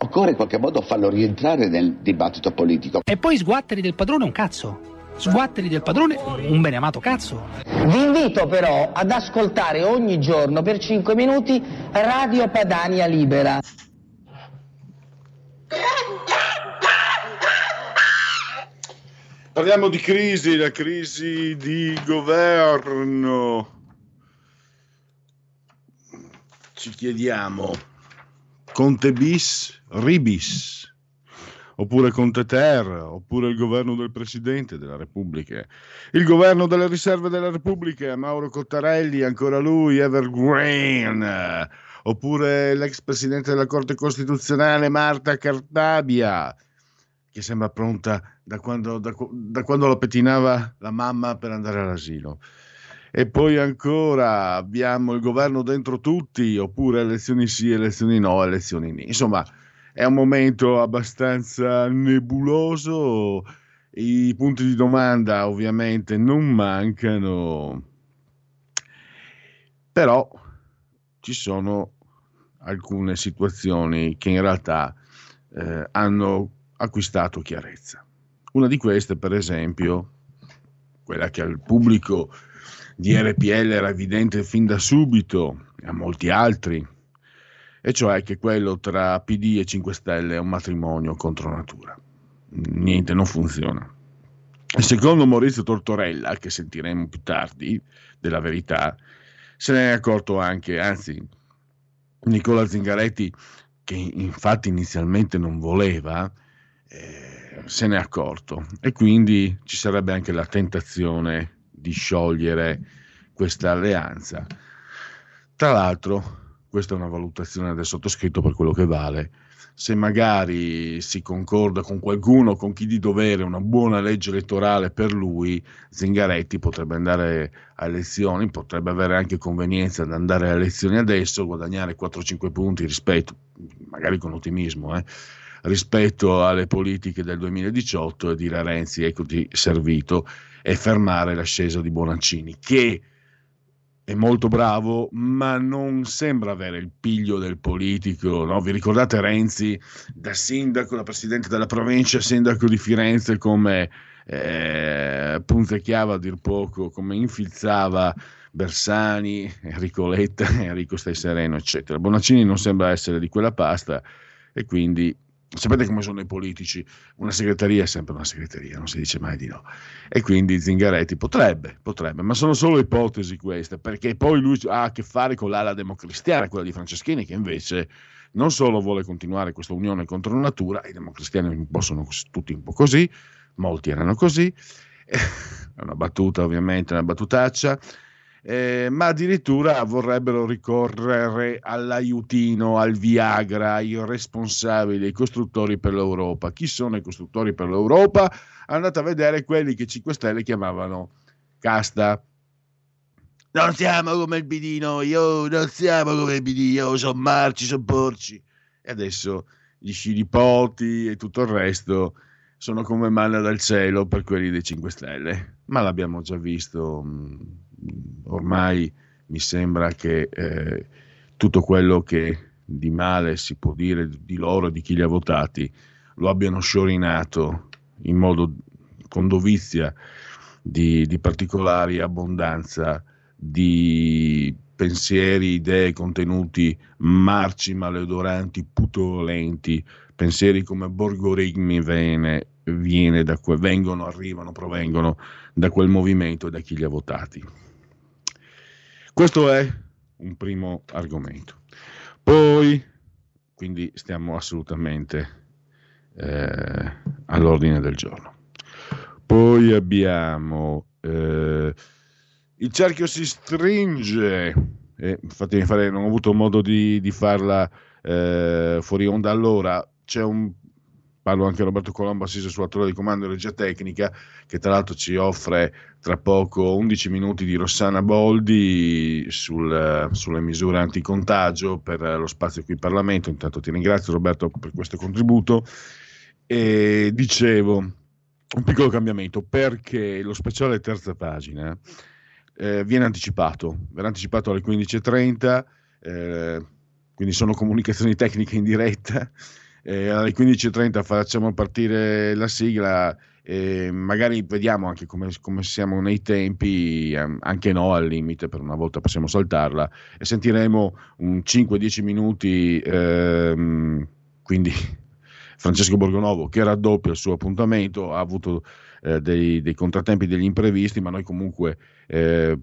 Occorre in qualche modo farlo rientrare nel dibattito politico. E poi sguatteri del padrone un cazzo. Sguatteri del padrone un beneamato cazzo. Vi invito però ad ascoltare ogni giorno per 5 minuti Radio Padania Libera. Parliamo di crisi, la crisi di governo. Ci chiediamo Conte bis, ribis, oppure Conte ter, oppure il governo del Presidente della Repubblica, il governo delle riserve della Repubblica, Mauro Cottarelli, ancora lui, Evergreen, oppure l'ex Presidente della Corte Costituzionale Marta Cartabia, che sembra pronta da quando, da, da quando lo pettinava la mamma per andare all'asilo. E poi ancora abbiamo il governo dentro tutti, oppure elezioni sì, elezioni no, elezioni ni. Insomma, è un momento abbastanza nebuloso. I punti di domanda ovviamente non mancano, però ci sono alcune situazioni che in realtà eh, hanno acquistato chiarezza. Una di queste, per esempio, quella che al pubblico di RPL era evidente fin da subito, e a molti altri, e cioè che quello tra PD e 5 Stelle è un matrimonio contro natura. Niente, non funziona. Secondo Maurizio Tortorella, che sentiremo più tardi, della verità, se ne è accorto anche, anzi, Nicola Zingaretti, che infatti inizialmente non voleva, eh, se ne è accorto e quindi ci sarebbe anche la tentazione di sciogliere questa alleanza. Tra l'altro, questa è una valutazione del sottoscritto per quello che vale. Se magari si concorda con qualcuno, con chi di dovere una buona legge elettorale per lui, Zingaretti potrebbe andare a elezioni, potrebbe avere anche convenienza ad andare a elezioni adesso, guadagnare 4-5 punti rispetto, magari con ottimismo, eh, rispetto alle politiche del 2018 e dire a Renzi eccoti servito e fermare l'ascesa di Bonaccini, che è molto bravo, ma non sembra avere il piglio del politico. No? Vi ricordate Renzi da sindaco, da presidente della provincia, sindaco di Firenze, come eh, punzecchiava a dir poco, come infilzava Bersani, Enrico Letta, Enrico Stai Sereno, eccetera. Bonaccini non sembra essere di quella pasta e quindi Sapete come sono i politici? Una segreteria è sempre una segreteria, non si dice mai di no. E quindi Zingaretti potrebbe, potrebbe, ma sono solo ipotesi queste, perché poi lui ha a che fare con l'ala democristiana, quella di Franceschini, che invece non solo vuole continuare questa unione contro la natura, i democristiani sono tutti un po' così, molti erano così, è una battuta ovviamente, una battutaccia, eh, ma addirittura vorrebbero ricorrere all'aiutino, al Viagra, ai responsabili, ai costruttori per l'Europa. Chi sono i costruttori per l'Europa? Andate a vedere quelli che 5 Stelle chiamavano casta. Non siamo come il bidino, io non siamo come il bidino, sono marci, sono porci. E adesso gli sciripoti e tutto il resto sono come manna dal cielo per quelli dei 5 Stelle. Ma l'abbiamo già visto mm, ormai mi sembra che eh, tutto quello che di male si può dire di loro e di chi li ha votati lo abbiano sciorinato in modo con dovizia di, di particolari abbondanza di pensieri, idee, contenuti marci, maleodoranti, putolenti, pensieri come Borgorigmi viene, viene da que- vengono, arrivano, provengono da quel movimento e da chi li ha votati. Questo è un primo argomento. Poi, quindi stiamo assolutamente eh, all'ordine del giorno. Poi abbiamo eh, il cerchio si stringe. Eh, fatemi fare, non ho avuto modo di, di farla eh, fuori onda allora. C'è un parlo anche a Roberto Colombo, assiso sulla torre di comando e regia tecnica, che tra l'altro ci offre tra poco 11 minuti di Rossana Boldi sul, sulle misure anticontagio per lo spazio qui in Parlamento. Intanto ti ringrazio Roberto per questo contributo. E dicevo, un piccolo cambiamento perché lo speciale terza pagina eh, viene anticipato, verrà anticipato alle 15.30, eh, quindi sono comunicazioni tecniche in diretta eh, alle 15.30 facciamo partire la sigla e magari vediamo anche come, come siamo nei tempi, ehm, anche no al limite, per una volta possiamo saltarla e sentiremo un 5-10 minuti, ehm, quindi Francesco Borgonovo che raddoppia il suo appuntamento, ha avuto eh, dei, dei, contrattempi, degli imprevisti, ma noi comunque eh,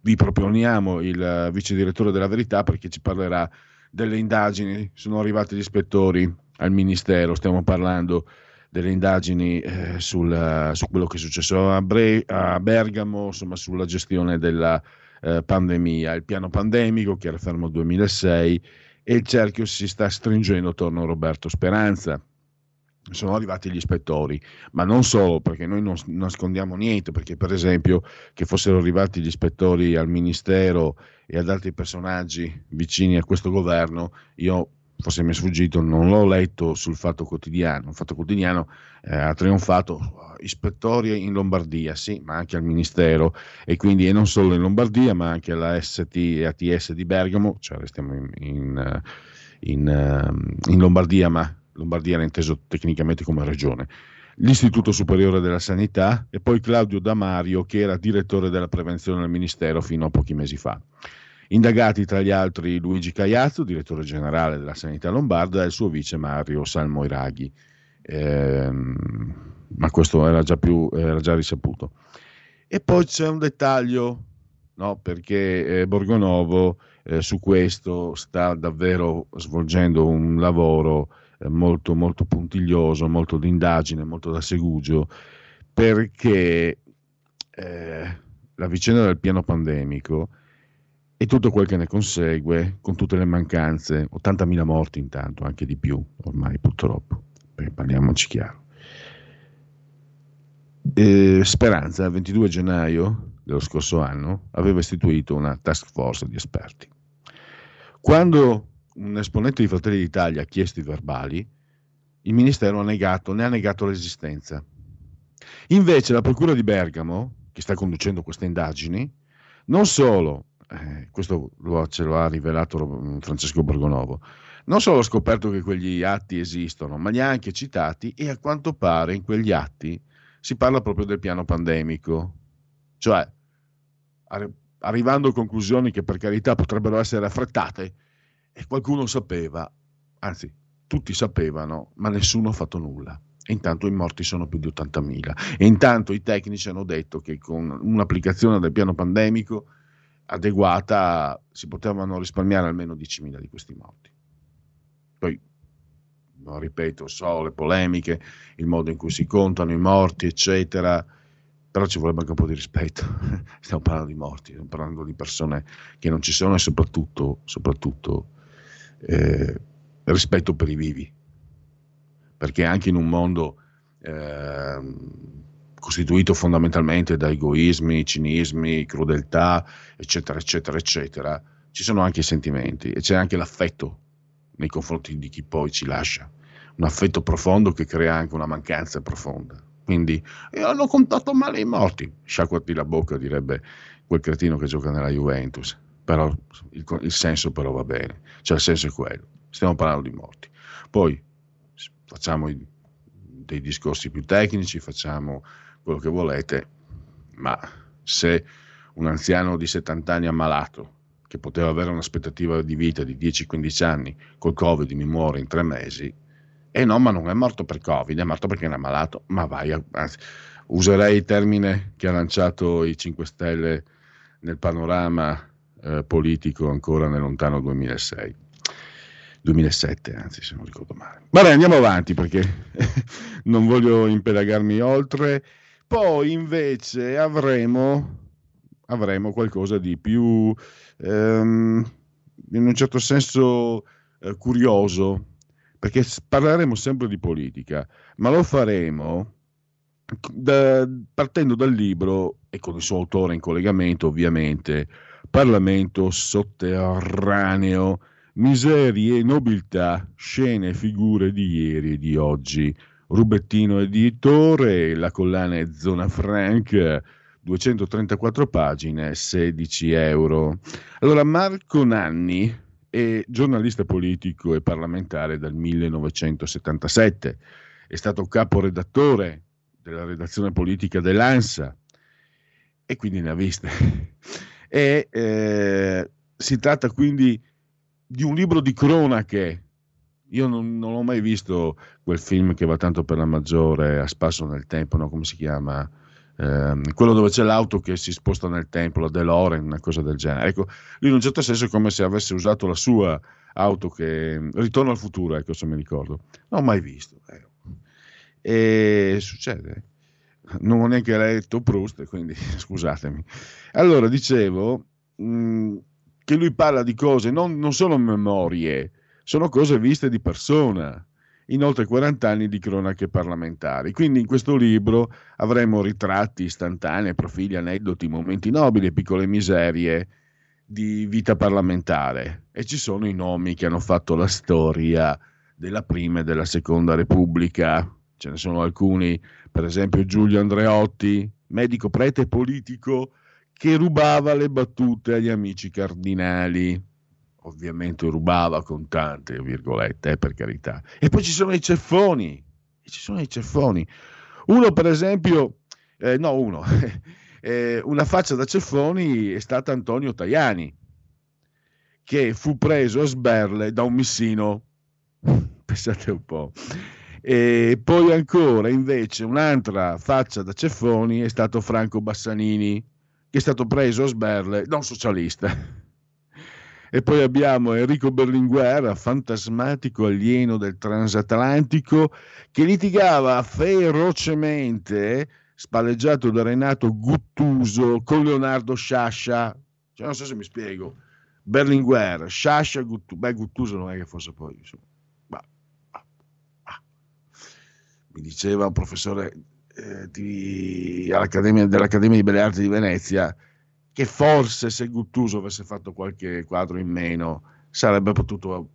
vi proponiamo il vice direttore della verità perché ci parlerà delle indagini, sono arrivati gli ispettori al Ministero, stiamo parlando delle indagini eh, sul, su quello che è successo a, Bre- a Bergamo, insomma sulla gestione della eh, pandemia, il piano pandemico che era fermo nel 2006 e il cerchio si sta stringendo attorno a Roberto Speranza, sono arrivati gli ispettori, ma non solo perché noi non nascondiamo niente, perché per esempio che fossero arrivati gli ispettori al Ministero e ad altri personaggi vicini a questo governo, io forse mi è sfuggito, non l'ho letto sul Fatto Quotidiano, il Fatto Quotidiano eh, ha trionfato ispettori in Lombardia, sì, ma anche al Ministero e quindi e non solo in Lombardia, ma anche alla ST e ATS di Bergamo, cioè restiamo in, in, in, ehm, in Lombardia, ma Lombardia era inteso tecnicamente come regione, l'Istituto Superiore della Sanità e poi Claudio Damario che era direttore della prevenzione del Ministero fino a pochi mesi fa. Indagati tra gli altri Luigi Caiazzo, direttore generale della Sanità Lombarda, e il suo vice Mario Salmoiraghi, eh, ma questo era già, più, era già risaputo. E poi c'è un dettaglio, no, perché eh, Borgonovo eh, su questo sta davvero svolgendo un lavoro molto, molto puntiglioso, molto d'indagine, molto da segugio, perché eh, la vicenda del piano pandemico e tutto quel che ne consegue, con tutte le mancanze, 80.000 morti intanto, anche di più, ormai purtroppo, parliamoci chiaro. Eh, Speranza, il 22 gennaio dello scorso anno, aveva istituito una task force di esperti. Quando un esponente di Fratelli d'Italia ha chiesto i verbali, il Ministero ha negato, ne ha negato l'esistenza. Invece la Procura di Bergamo, che sta conducendo queste indagini, non solo, eh, questo lo, ce lo ha rivelato Francesco Borgonovo, non solo ha scoperto che quegli atti esistono, ma li ha anche citati e a quanto pare in quegli atti si parla proprio del piano pandemico. Cioè, arrivando a conclusioni che per carità potrebbero essere affrettate, e qualcuno sapeva, anzi tutti sapevano, ma nessuno ha fatto nulla. E intanto i morti sono più di 80.000. E intanto i tecnici hanno detto che con un'applicazione del piano pandemico adeguata si potevano risparmiare almeno 10.000 di questi morti. Poi, non ripeto, so le polemiche, il modo in cui si contano i morti, eccetera, però ci vorrebbe anche un po' di rispetto. stiamo parlando di morti, stiamo parlando di persone che non ci sono e soprattutto, soprattutto eh, rispetto per i vivi, perché anche in un mondo eh, costituito fondamentalmente da egoismi, cinismi, crudeltà, eccetera, eccetera, eccetera, ci sono anche i sentimenti e c'è anche l'affetto nei confronti di chi poi ci lascia, un affetto profondo che crea anche una mancanza profonda. Quindi eh, hanno contato male i morti, sciacquati la bocca, direbbe quel cretino che gioca nella Juventus però il, il, senso però va bene, cioè il senso è quello, stiamo parlando di morti. Poi facciamo i, dei discorsi più tecnici, facciamo quello che volete, ma se un anziano di 70 anni ammalato, che poteva avere un'aspettativa di vita di 10-15 anni, col Covid mi muore in tre mesi, e no, ma non è morto per Covid, è morto perché era malato, ma vai, anzi, userei il termine che ha lanciato i 5 Stelle nel panorama eh, politico ancora nel lontano 2006. 2007, anzi, se non ricordo male. Vabbè, andiamo avanti perché non voglio impelagarmi oltre. Poi invece avremo, avremo qualcosa di più, ehm, in un certo senso, eh, curioso, perché parleremo sempre di politica, ma lo faremo da, partendo dal libro e con il suo autore in collegamento, ovviamente, Parlamento sotterraneo, miserie nobiltà, scene e figure di ieri e di oggi. Rubettino editore, la collana è Zona Franca, 234 pagine, 16 euro. Allora, Marco Nanni è giornalista politico e parlamentare dal 1977, è stato caporedattore della redazione politica dell'ANSA e quindi ne ha viste. E eh, si tratta quindi di un libro di cronache. Io non, non, ho mai visto quel film che va tanto per la maggiore, a spasso nel tempo, no? come si chiama? Eh, quello dove c'è l'auto che si sposta nel tempo, la DeLorean, una cosa del genere. Ecco, lui in un certo senso è come se avesse usato la sua auto che... Ritorno al futuro, ecco se mi ricordo. Non ho mai visto. Eh. E succede. Non ho neanche letto Proust, quindi scusatemi. Allora, dicevo mh, mm, che lui parla di cose, non, non sono memorie, sono cose viste di persona in oltre 40 anni di cronache parlamentari. Quindi in questo libro avremo ritratti istantanei, profili, aneddoti, momenti nobili piccole miserie di vita parlamentare e ci sono i nomi che hanno fatto la storia della prima e della seconda repubblica ce ne sono alcuni, per esempio Giulio Andreotti, medico prete politico che rubava le battute agli amici cardinali. Ovviamente rubava con tante virgolette, eh, per carità. E poi ci sono i ceffoni, ci sono i ceffoni. Uno, per esempio, eh, no, uno, eh, una faccia da ceffoni è stata Antonio Tajani, che fu preso a sberle da un missino. Pensate un po'. E poi ancora, invece, un'altra faccia da ceffoni è stato Franco Bassanini, che è stato preso a sberle da un socialista. E poi abbiamo Enrico Berlinguer, fantasmatico alieno del transatlantico, che litigava ferocemente, spalleggiato da Renato Guttuso, con Leonardo Sciascia. Cioè, non so se mi spiego. Berlinguer, Sciascia, Guttuso. Beh, Guttuso non è che fosse poi... Insomma mi diceva un professore eh, di, dell'Accademia di Belle Arti di Venezia che forse se Guttuso avesse fatto qualche quadro in meno sarebbe potuto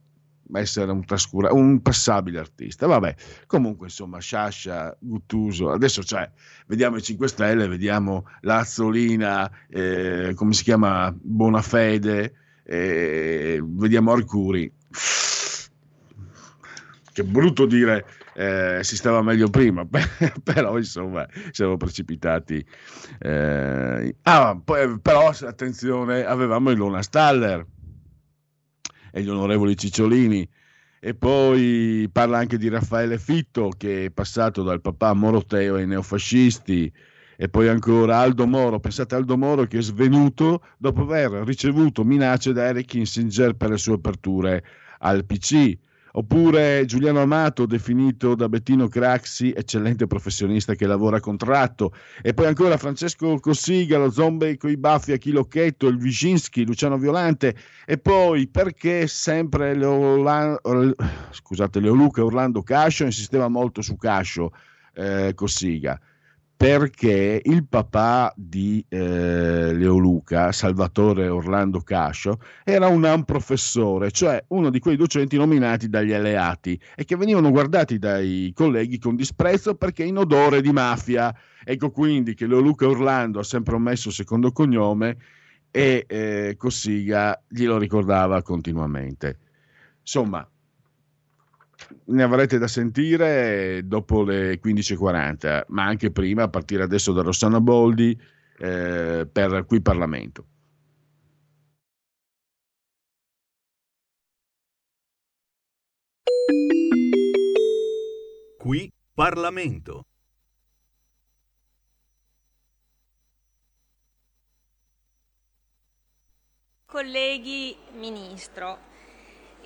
essere un, trascura- un passabile artista. Vabbè, comunque insomma, Sciascia, Guttuso, adesso c'è, vediamo i 5 Stelle, vediamo Lazzolina, eh, come si chiama, Bonafede, eh, vediamo Arcuri. Che brutto dire eh, si stava meglio prima, però insomma siamo precipitati. Eh, ah, poi, però attenzione, avevamo Ilona Staller e gli onorevoli Cicciolini. E poi parla anche di Raffaele Fitto che è passato dal papà Moroteo ai neofascisti e poi ancora Aldo Moro, pensate a Aldo Moro che è svenuto dopo aver ricevuto minacce da Eric Kissinger per le sue aperture al PC Oppure Giuliano Amato, definito da Bettino Craxi, eccellente professionista che lavora a contratto. E poi ancora Francesco Cossiga, lo zombie con i baffi a Chilocchetto, il Viginski, Luciano Violante. E poi perché sempre Leola... Scusate, Leoluca Orlando Cascio insisteva molto su Cascio eh, Cossiga perché il papà di eh, Leo Luca, Salvatore Orlando Cascio, era un professore, cioè uno di quei docenti nominati dagli alleati e che venivano guardati dai colleghi con disprezzo perché in odore di mafia. Ecco quindi che Leo Luca Orlando ha sempre omesso secondo cognome e eh, Cossiga glielo ricordava continuamente. Insomma, ne avrete da sentire dopo le 15.40, ma anche prima, a partire adesso da Rossana Boldi, eh, per qui Parlamento. Qui Parlamento. Colleghi, Ministro,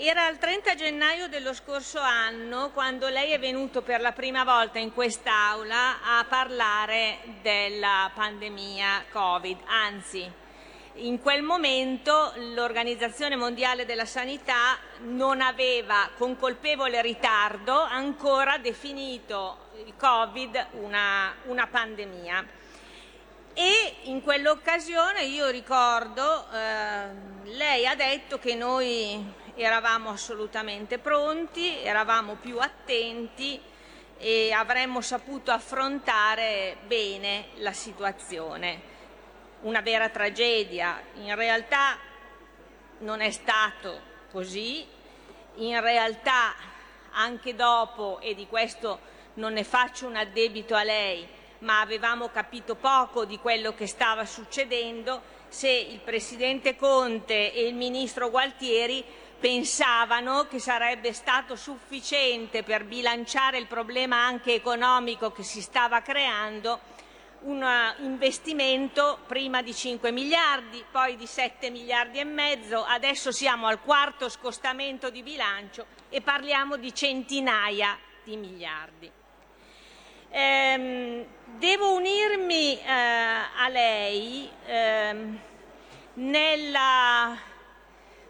era il 30 gennaio dello scorso anno quando lei è venuto per la prima volta in quest'Aula a parlare della pandemia Covid, anzi in quel momento l'Organizzazione Mondiale della Sanità non aveva, con colpevole ritardo, ancora definito il Covid una, una pandemia. E in quell'occasione io ricordo eh, lei ha detto che noi eravamo assolutamente pronti, eravamo più attenti e avremmo saputo affrontare bene la situazione. Una vera tragedia. In realtà non è stato così. In realtà anche dopo, e di questo non ne faccio un addebito a lei, ma avevamo capito poco di quello che stava succedendo se il Presidente Conte e il Ministro Gualtieri pensavano che sarebbe stato sufficiente per bilanciare il problema anche economico che si stava creando un investimento prima di 5 miliardi, poi di 7 miliardi e mezzo, adesso siamo al quarto scostamento di bilancio e parliamo di centinaia di miliardi. Ehm, devo unirmi eh, a lei ehm, nel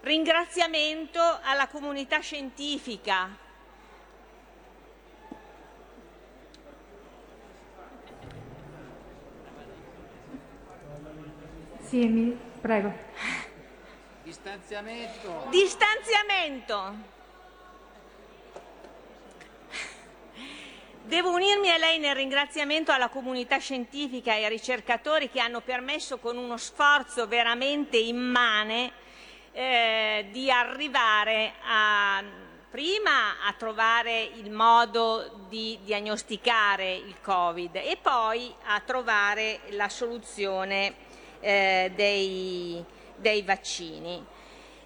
ringraziamento alla comunità scientifica. Sì, mi... prego. Distanziamento. Distanziamento. Devo unirmi a lei nel ringraziamento alla comunità scientifica e ai ricercatori che hanno permesso con uno sforzo veramente immane eh, di arrivare a, prima a trovare il modo di diagnosticare il Covid e poi a trovare la soluzione eh, dei, dei, vaccini.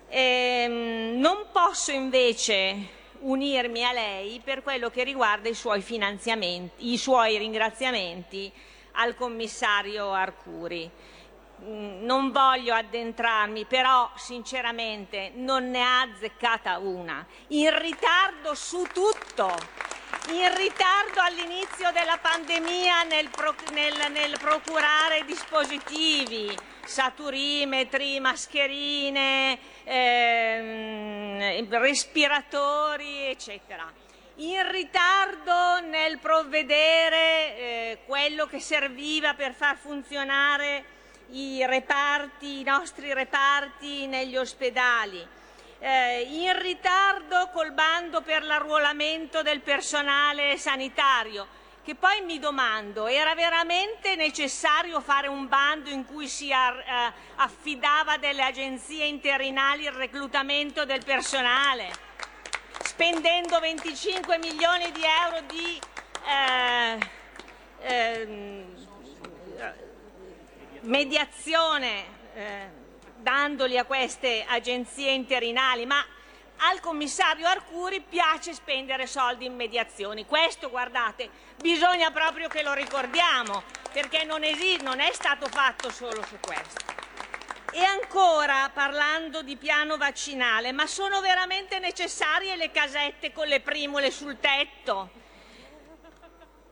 Eh, non posso invece unirmi a lei per quello che riguarda i suoi, i suoi ringraziamenti al commissario Arcuri. Mm, non voglio addentrarmi, però sinceramente non ne ha azzeccata una. In ritardo su tutto, in ritardo all'inizio della pandemia nel, pro, nel, nel procurare dispositivi, saturimetri, mascherine, ehm, respiratori, eccetera. In ritardo nel provvedere eh, quello che serviva per far funzionare i reparti, i nostri reparti negli ospedali. Eh, in ritardo col bando per l'arruolamento del personale sanitario che poi mi domando, era veramente necessario fare un bando in cui si eh, affidava delle agenzie interinali il reclutamento del personale, spendendo 25 milioni di euro di eh, eh, mediazione, eh, dandoli a queste agenzie interinali, ma al commissario Arcuri piace spendere soldi in mediazioni. Questo, guardate, bisogna proprio che lo ricordiamo, perché non, esiste, non è stato fatto solo su questo. E ancora, parlando di piano vaccinale, ma sono veramente necessarie le casette con le primule sul tetto?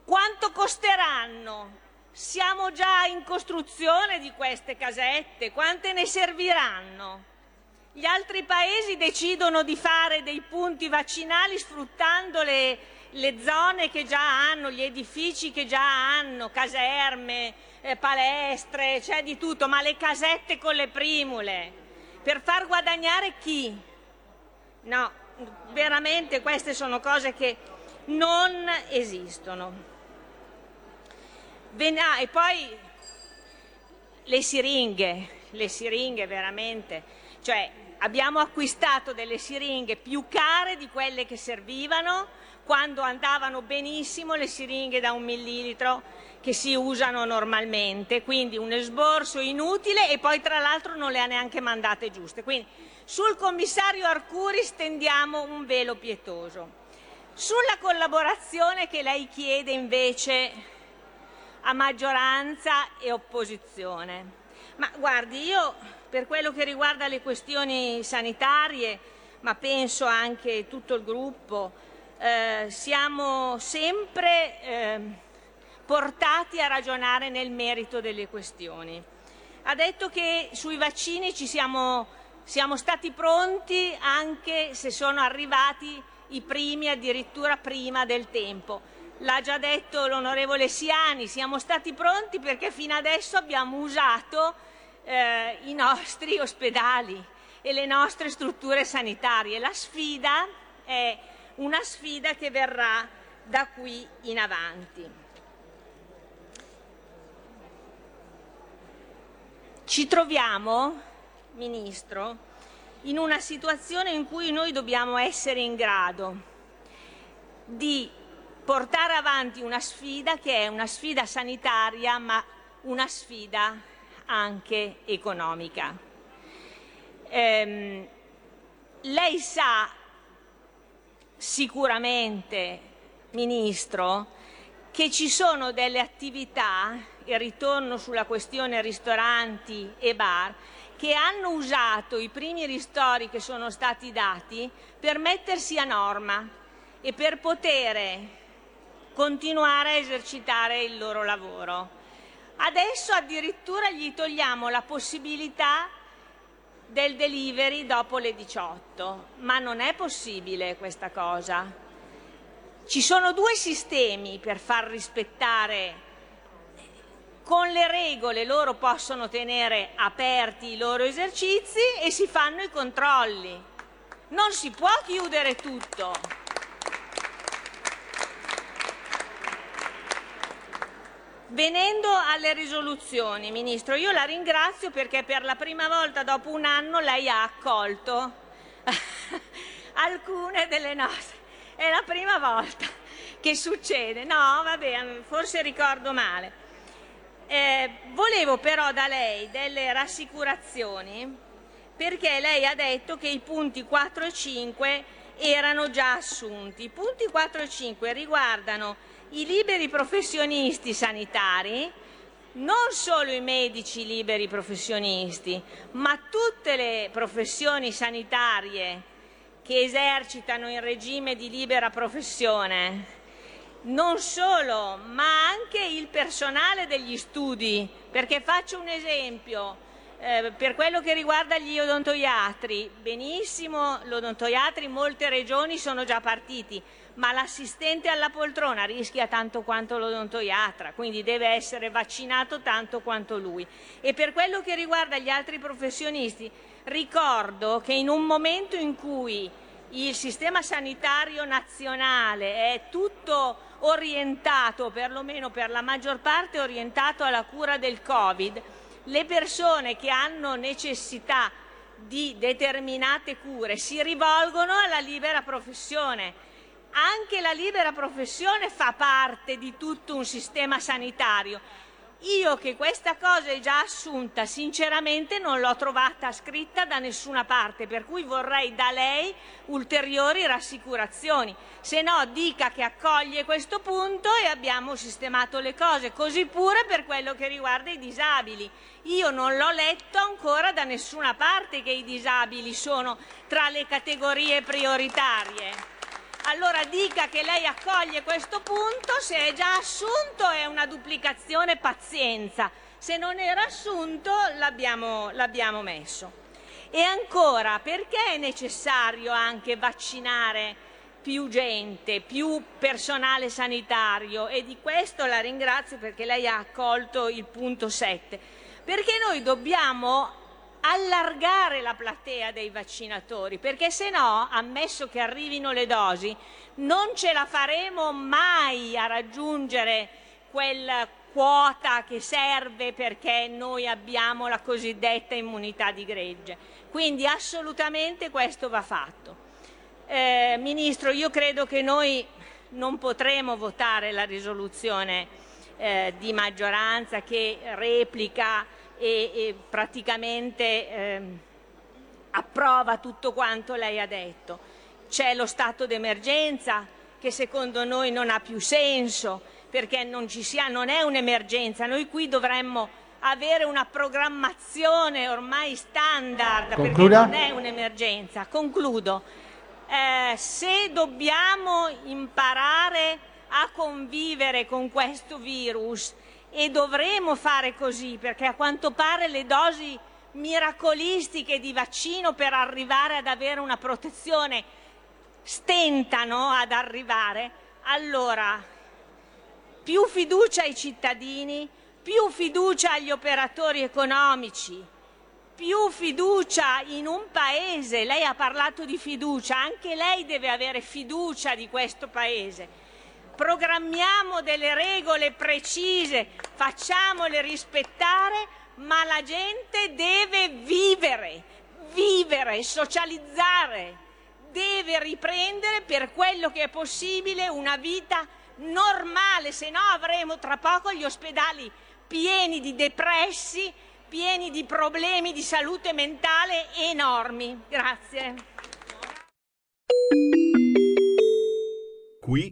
Quanto costeranno? Siamo già in costruzione di queste casette, quante ne serviranno? Gli altri paesi decidono di fare dei punti vaccinali sfruttando le, le zone che già hanno, gli edifici che già hanno, caserme, eh, palestre, c'è di tutto, ma le casette con le primule, per far guadagnare chi? No, veramente queste sono cose che non esistono. Ah, e poi le siringhe, le siringhe veramente Cioè abbiamo acquistato delle siringhe più care di quelle che servivano quando andavano benissimo le siringhe da un millilitro che si usano normalmente, quindi un esborso inutile e poi tra l'altro non le ha neanche mandate giuste. Quindi sul commissario Arcuri stendiamo un velo pietoso. Sulla collaborazione che lei chiede invece a maggioranza e opposizione. Ma guardi, io per quello che riguarda le questioni sanitarie, ma penso anche tutto il gruppo, eh, siamo sempre eh, portati a ragionare nel merito delle questioni. Ha detto che sui vaccini ci siamo, siamo stati pronti anche se sono arrivati i primi addirittura prima del tempo. L'ha già detto l'onorevole Siani, siamo stati pronti perché fino adesso abbiamo usato eh, i nostri ospedali e le nostre strutture sanitarie. La sfida è una sfida che verrà da qui in avanti. Ci troviamo, Ministro, in una situazione in cui noi dobbiamo essere in grado di portare avanti una sfida che è una sfida sanitaria ma una sfida anche economica. Ehm, lei sa sicuramente, Ministro, che ci sono delle attività, e ritorno sulla questione ristoranti e bar, che hanno usato i primi ristori che sono stati dati per mettersi a norma e per poter continuare a esercitare il loro lavoro. Adesso addirittura gli togliamo la possibilità del delivery dopo le 18, ma non è possibile questa cosa. Ci sono due sistemi per far rispettare con le regole loro possono tenere aperti i loro esercizi e si fanno i controlli. Non si può chiudere tutto. Venendo alle risoluzioni, Ministro, io la ringrazio perché per la prima volta dopo un anno lei ha accolto alcune delle nostre. È la prima volta che succede. No, vabbè, forse ricordo male. Eh, volevo però da lei delle rassicurazioni perché lei ha detto che i punti 4 e 5 erano già assunti. I punti 4 e 5 riguardano i liberi professionisti sanitari, non solo i medici liberi professionisti, ma tutte le professioni sanitarie che esercitano in regime di libera professione, non solo, ma anche il personale degli studi, perché faccio un esempio, eh, per quello che riguarda gli odontoiatri, benissimo, l'odontoiatri in molte regioni sono già partiti, ma l'assistente alla poltrona rischia tanto quanto l'odontoiatra, quindi deve essere vaccinato tanto quanto lui. E per quello che riguarda gli altri professionisti, ricordo che in un momento in cui il sistema sanitario nazionale è tutto orientato, perlomeno per la maggior parte orientato alla cura del Covid, le persone che hanno necessità di determinate cure si rivolgono alla libera professione anche la libera professione fa parte di tutto un sistema sanitario. Io che questa cosa è già assunta, sinceramente non l'ho trovata scritta da nessuna parte, per cui vorrei da lei ulteriori rassicurazioni. Se no dica che accoglie questo punto e abbiamo sistemato le cose, così pure per quello che riguarda i disabili. Io non l'ho letto ancora da nessuna parte che i disabili sono tra le categorie prioritarie allora dica che lei accoglie questo punto, se è già assunto è una duplicazione pazienza, se non era assunto l'abbiamo, l'abbiamo messo. E ancora, perché è necessario anche vaccinare più gente, più personale sanitario? E di questo la ringrazio perché lei ha accolto il punto 7. Perché noi dobbiamo allargare la platea dei vaccinatori, perché se no, ammesso che arrivino le dosi, non ce la faremo mai a raggiungere quel quota che serve perché noi abbiamo la cosiddetta immunità di gregge. Quindi assolutamente questo va fatto. Eh, Ministro, io credo che noi non potremo votare la risoluzione eh, di maggioranza che replica e, e praticamente eh, approva tutto quanto lei ha detto. C'è lo stato d'emergenza che secondo noi non ha più senso perché non, ci sia, non è un'emergenza. Noi qui dovremmo avere una programmazione ormai standard Concluda. perché non è un'emergenza. Concludo. Eh, se dobbiamo imparare a convivere con questo virus e dovremo fare così perché a quanto pare le dosi miracolistiche di vaccino per arrivare ad avere una protezione stentano ad arrivare, allora più fiducia ai cittadini, più fiducia agli operatori economici, più fiducia in un paese. Lei ha parlato di fiducia, anche lei deve avere fiducia di questo paese. Programmiamo delle regole precise, facciamole rispettare, ma la gente deve vivere, vivere, socializzare, deve riprendere per quello che è possibile una vita normale, se no avremo tra poco gli ospedali pieni di depressi, pieni di problemi di salute mentale enormi. Grazie. Qui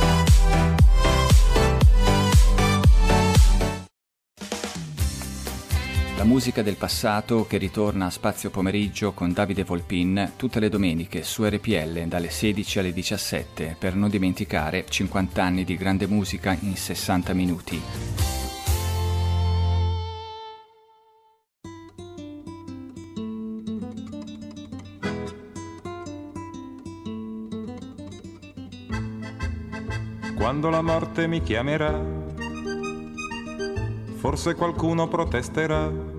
La musica del passato che ritorna a Spazio Pomeriggio con Davide Volpin tutte le domeniche su RPL dalle 16 alle 17 per non dimenticare 50 anni di grande musica in 60 minuti. Quando la morte mi chiamerà, forse qualcuno protesterà.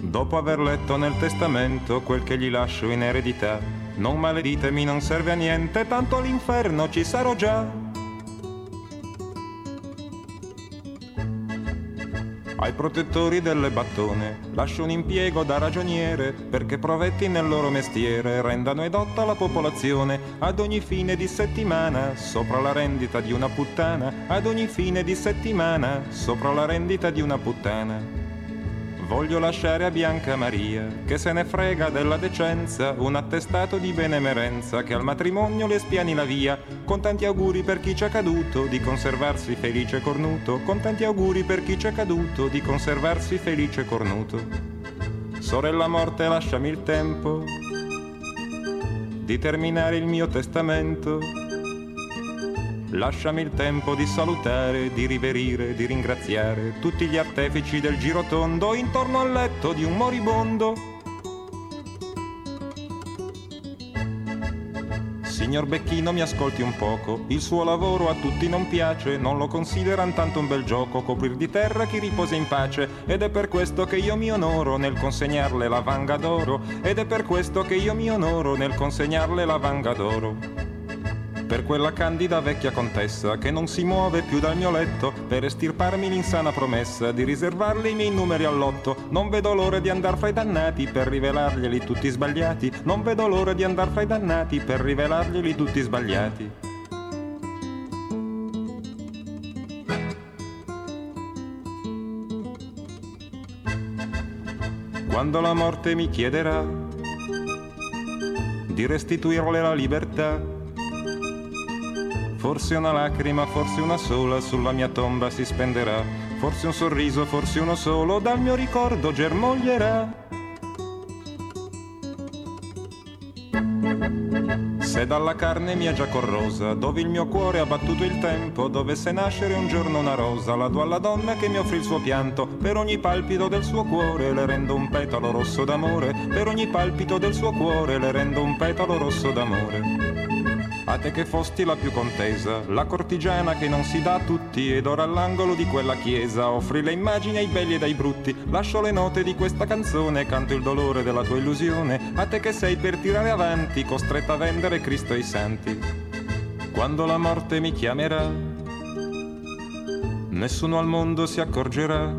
Dopo aver letto nel testamento quel che gli lascio in eredità, non maleditemi, non serve a niente, tanto all'inferno ci sarò già. Ai protettori delle battone lascio un impiego da ragioniere perché provetti nel loro mestiere rendano edotta la popolazione ad ogni fine di settimana sopra la rendita di una puttana ad ogni fine di settimana sopra la rendita di una puttana. Voglio lasciare a Bianca Maria, che se ne frega della decenza, un attestato di benemerenza che al matrimonio le spiani la via, con tanti auguri per chi ci è caduto di conservarsi felice e cornuto, con tanti auguri per chi ci è caduto di conservarsi felice e cornuto. Sorella morte, lasciami il tempo di terminare il mio testamento. Lasciami il tempo di salutare, di riverire, di ringraziare tutti gli artefici del girotondo intorno al letto di un moribondo. Signor Becchino mi ascolti un poco, il suo lavoro a tutti non piace, non lo consideran tanto un bel gioco, coprir di terra chi riposa in pace, ed è per questo che io mi onoro nel consegnarle la vanga d'oro, ed è per questo che io mi onoro nel consegnarle la vanga d'oro per quella candida vecchia contessa che non si muove più dal mio letto per estirparmi l'insana promessa di riservarle i miei numeri all'otto. Non vedo l'ora di andar fra i dannati per rivelarglieli tutti sbagliati. Non vedo l'ora di andar fra i dannati per rivelarglieli tutti sbagliati. quando la morte mi chiederà di restituirle la libertà Forse una lacrima, forse una sola sulla mia tomba si spenderà, forse un sorriso, forse uno solo dal mio ricordo germoglierà. Se dalla carne mia già corrosa, dove il mio cuore ha battuto il tempo, dovesse nascere un giorno una rosa, la do alla donna che mi offrì il suo pianto, per ogni palpito del suo cuore le rendo un petalo rosso d'amore, per ogni palpito del suo cuore le rendo un petalo rosso d'amore. A te che fosti la più contesa, la cortigiana che non si dà a tutti, ed ora all'angolo di quella chiesa offri le immagini ai belli ed ai brutti, lascio le note di questa canzone, canto il dolore della tua illusione, a te che sei per tirare avanti, costretta a vendere Cristo e i santi. Quando la morte mi chiamerà, nessuno al mondo si accorgerà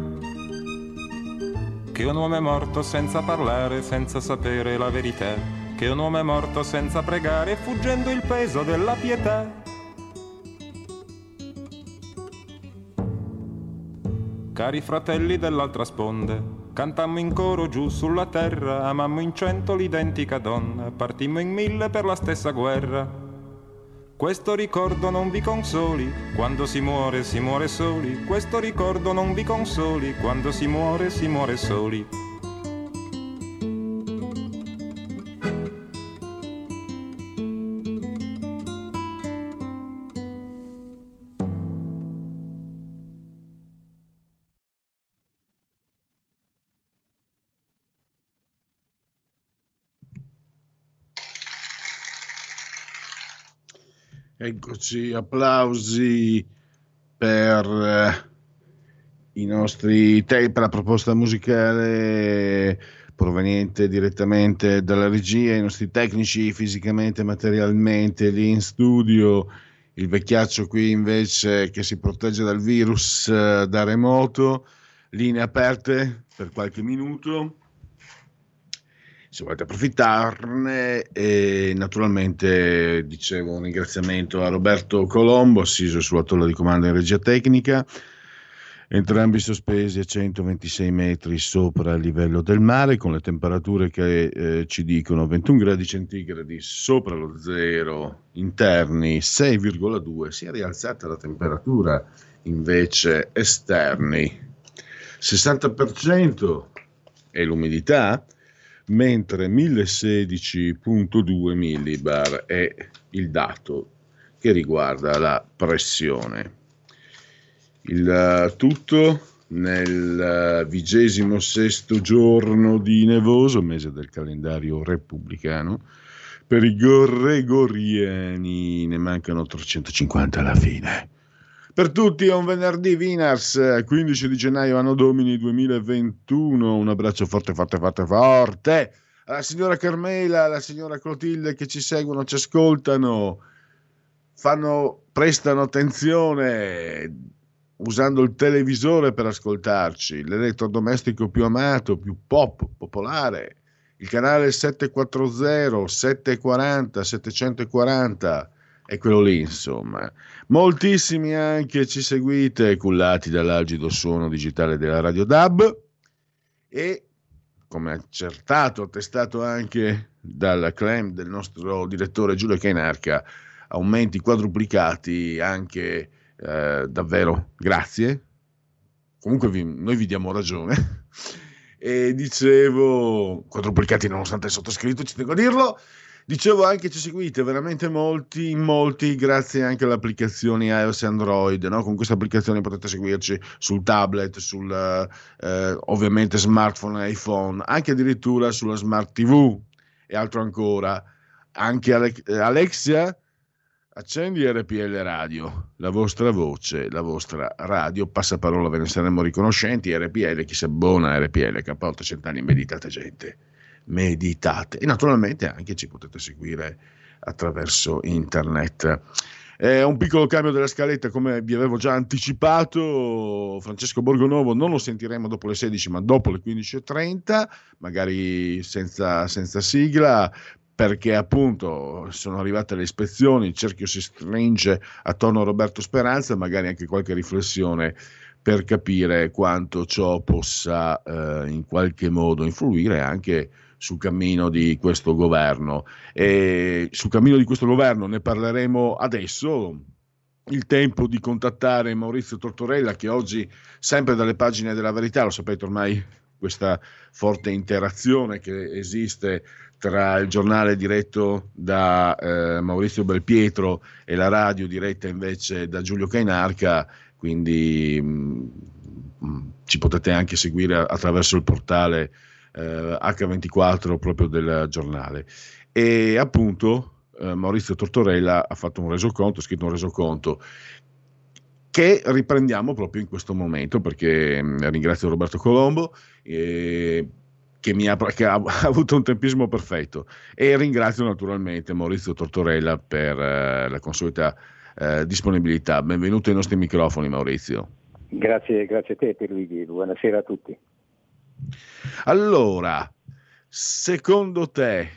che un uomo è morto senza parlare, senza sapere la verità che un uomo è morto senza pregare, fuggendo il peso della pietà. Cari fratelli dell'altra sponda, cantammo in coro giù sulla terra, amammo in cento l'identica donna, partimmo in mille per la stessa guerra. Questo ricordo non vi consoli, quando si muore si muore soli, questo ricordo non vi consoli, quando si muore si muore soli. Eccoci, applausi per eh, i nostri per la proposta musicale proveniente direttamente dalla regia, i nostri tecnici fisicamente, materialmente lì in studio, il vecchiaccio qui invece che si protegge dal virus eh, da remoto, linee aperte per qualche minuto se volete approfittarne. E naturalmente dicevo un ringraziamento a Roberto Colombo assiso sulla tolla di comando in regia tecnica. Entrambi sospesi a 126 metri sopra il livello del mare con le temperature che eh, ci dicono 21 gradi centigradi sopra lo zero interni 6,2 si è rialzata la temperatura invece esterni. 60% è l'umidità mentre 1016.2 millibar è il dato che riguarda la pressione. Il eh, tutto nel eh, vigesimo sesto giorno di nevoso, mese del calendario repubblicano, per i gregoriani ne mancano 350 alla fine. Per tutti è un venerdì Vinars, 15 di gennaio anno domini 2021. Un abbraccio forte, forte, forte, forte. Alla signora Carmela, alla signora Clotilde che ci seguono, ci ascoltano, fanno, prestano attenzione usando il televisore per ascoltarci, l'elettrodomestico più amato, più pop, popolare, il canale 740, 740, 740 è quello lì, insomma. Moltissimi anche ci seguite, cullati dall'algido suono digitale della Radio DAB e come accertato, attestato anche dal claim del nostro direttore Giulio Cainarca, aumenti quadruplicati anche eh, davvero grazie. Comunque vi, noi vi diamo ragione. e dicevo, quadruplicati nonostante il sottoscritto, ci tengo a dirlo. Dicevo anche ci seguite veramente molti, molti, grazie anche alle applicazioni iOS e Android. No? Con queste applicazioni potete seguirci sul tablet, sul eh, ovviamente smartphone e iPhone, anche addirittura sulla smart TV e altro ancora. Anche Ale- Alexia, accendi RPL Radio, la vostra voce, la vostra radio, passaparola, ve ne saremo riconoscenti. RPL, chi si abbona a RPL, che a 800 anni meditate gente meditate e naturalmente anche ci potete seguire attraverso internet. È un piccolo cambio della scaletta, come vi avevo già anticipato. Francesco Borgonovo non lo sentiremo dopo le 16, ma dopo le 15.30, magari senza, senza sigla, perché appunto sono arrivate le ispezioni, il cerchio si stringe attorno a Roberto Speranza, magari anche qualche riflessione per capire quanto ciò possa eh, in qualche modo influire anche sul cammino di questo governo. E sul cammino di questo governo ne parleremo adesso. Il tempo di contattare Maurizio Tortorella, che oggi, sempre dalle pagine della verità, lo sapete ormai questa forte interazione che esiste tra il giornale diretto da eh, Maurizio Belpietro e la radio diretta invece da Giulio Cainarca, quindi mh, mm, mh, ci potete anche seguire attraverso il portale eh, H24 proprio del giornale. E appunto eh, Maurizio Tortorella ha fatto un resoconto, ha scritto un resoconto che riprendiamo proprio in questo momento perché mh, mm, ringrazio Roberto Colombo eh, che, ha, che ha, ha, avuto un tempismo perfetto e ringrazio naturalmente Maurizio Tortorella per eh, la consueta eh, disponibilità. Benvenuto ai nostri microfoni Maurizio. Grazie, grazie a te per Luigi, buonasera a tutti. Allora, secondo te,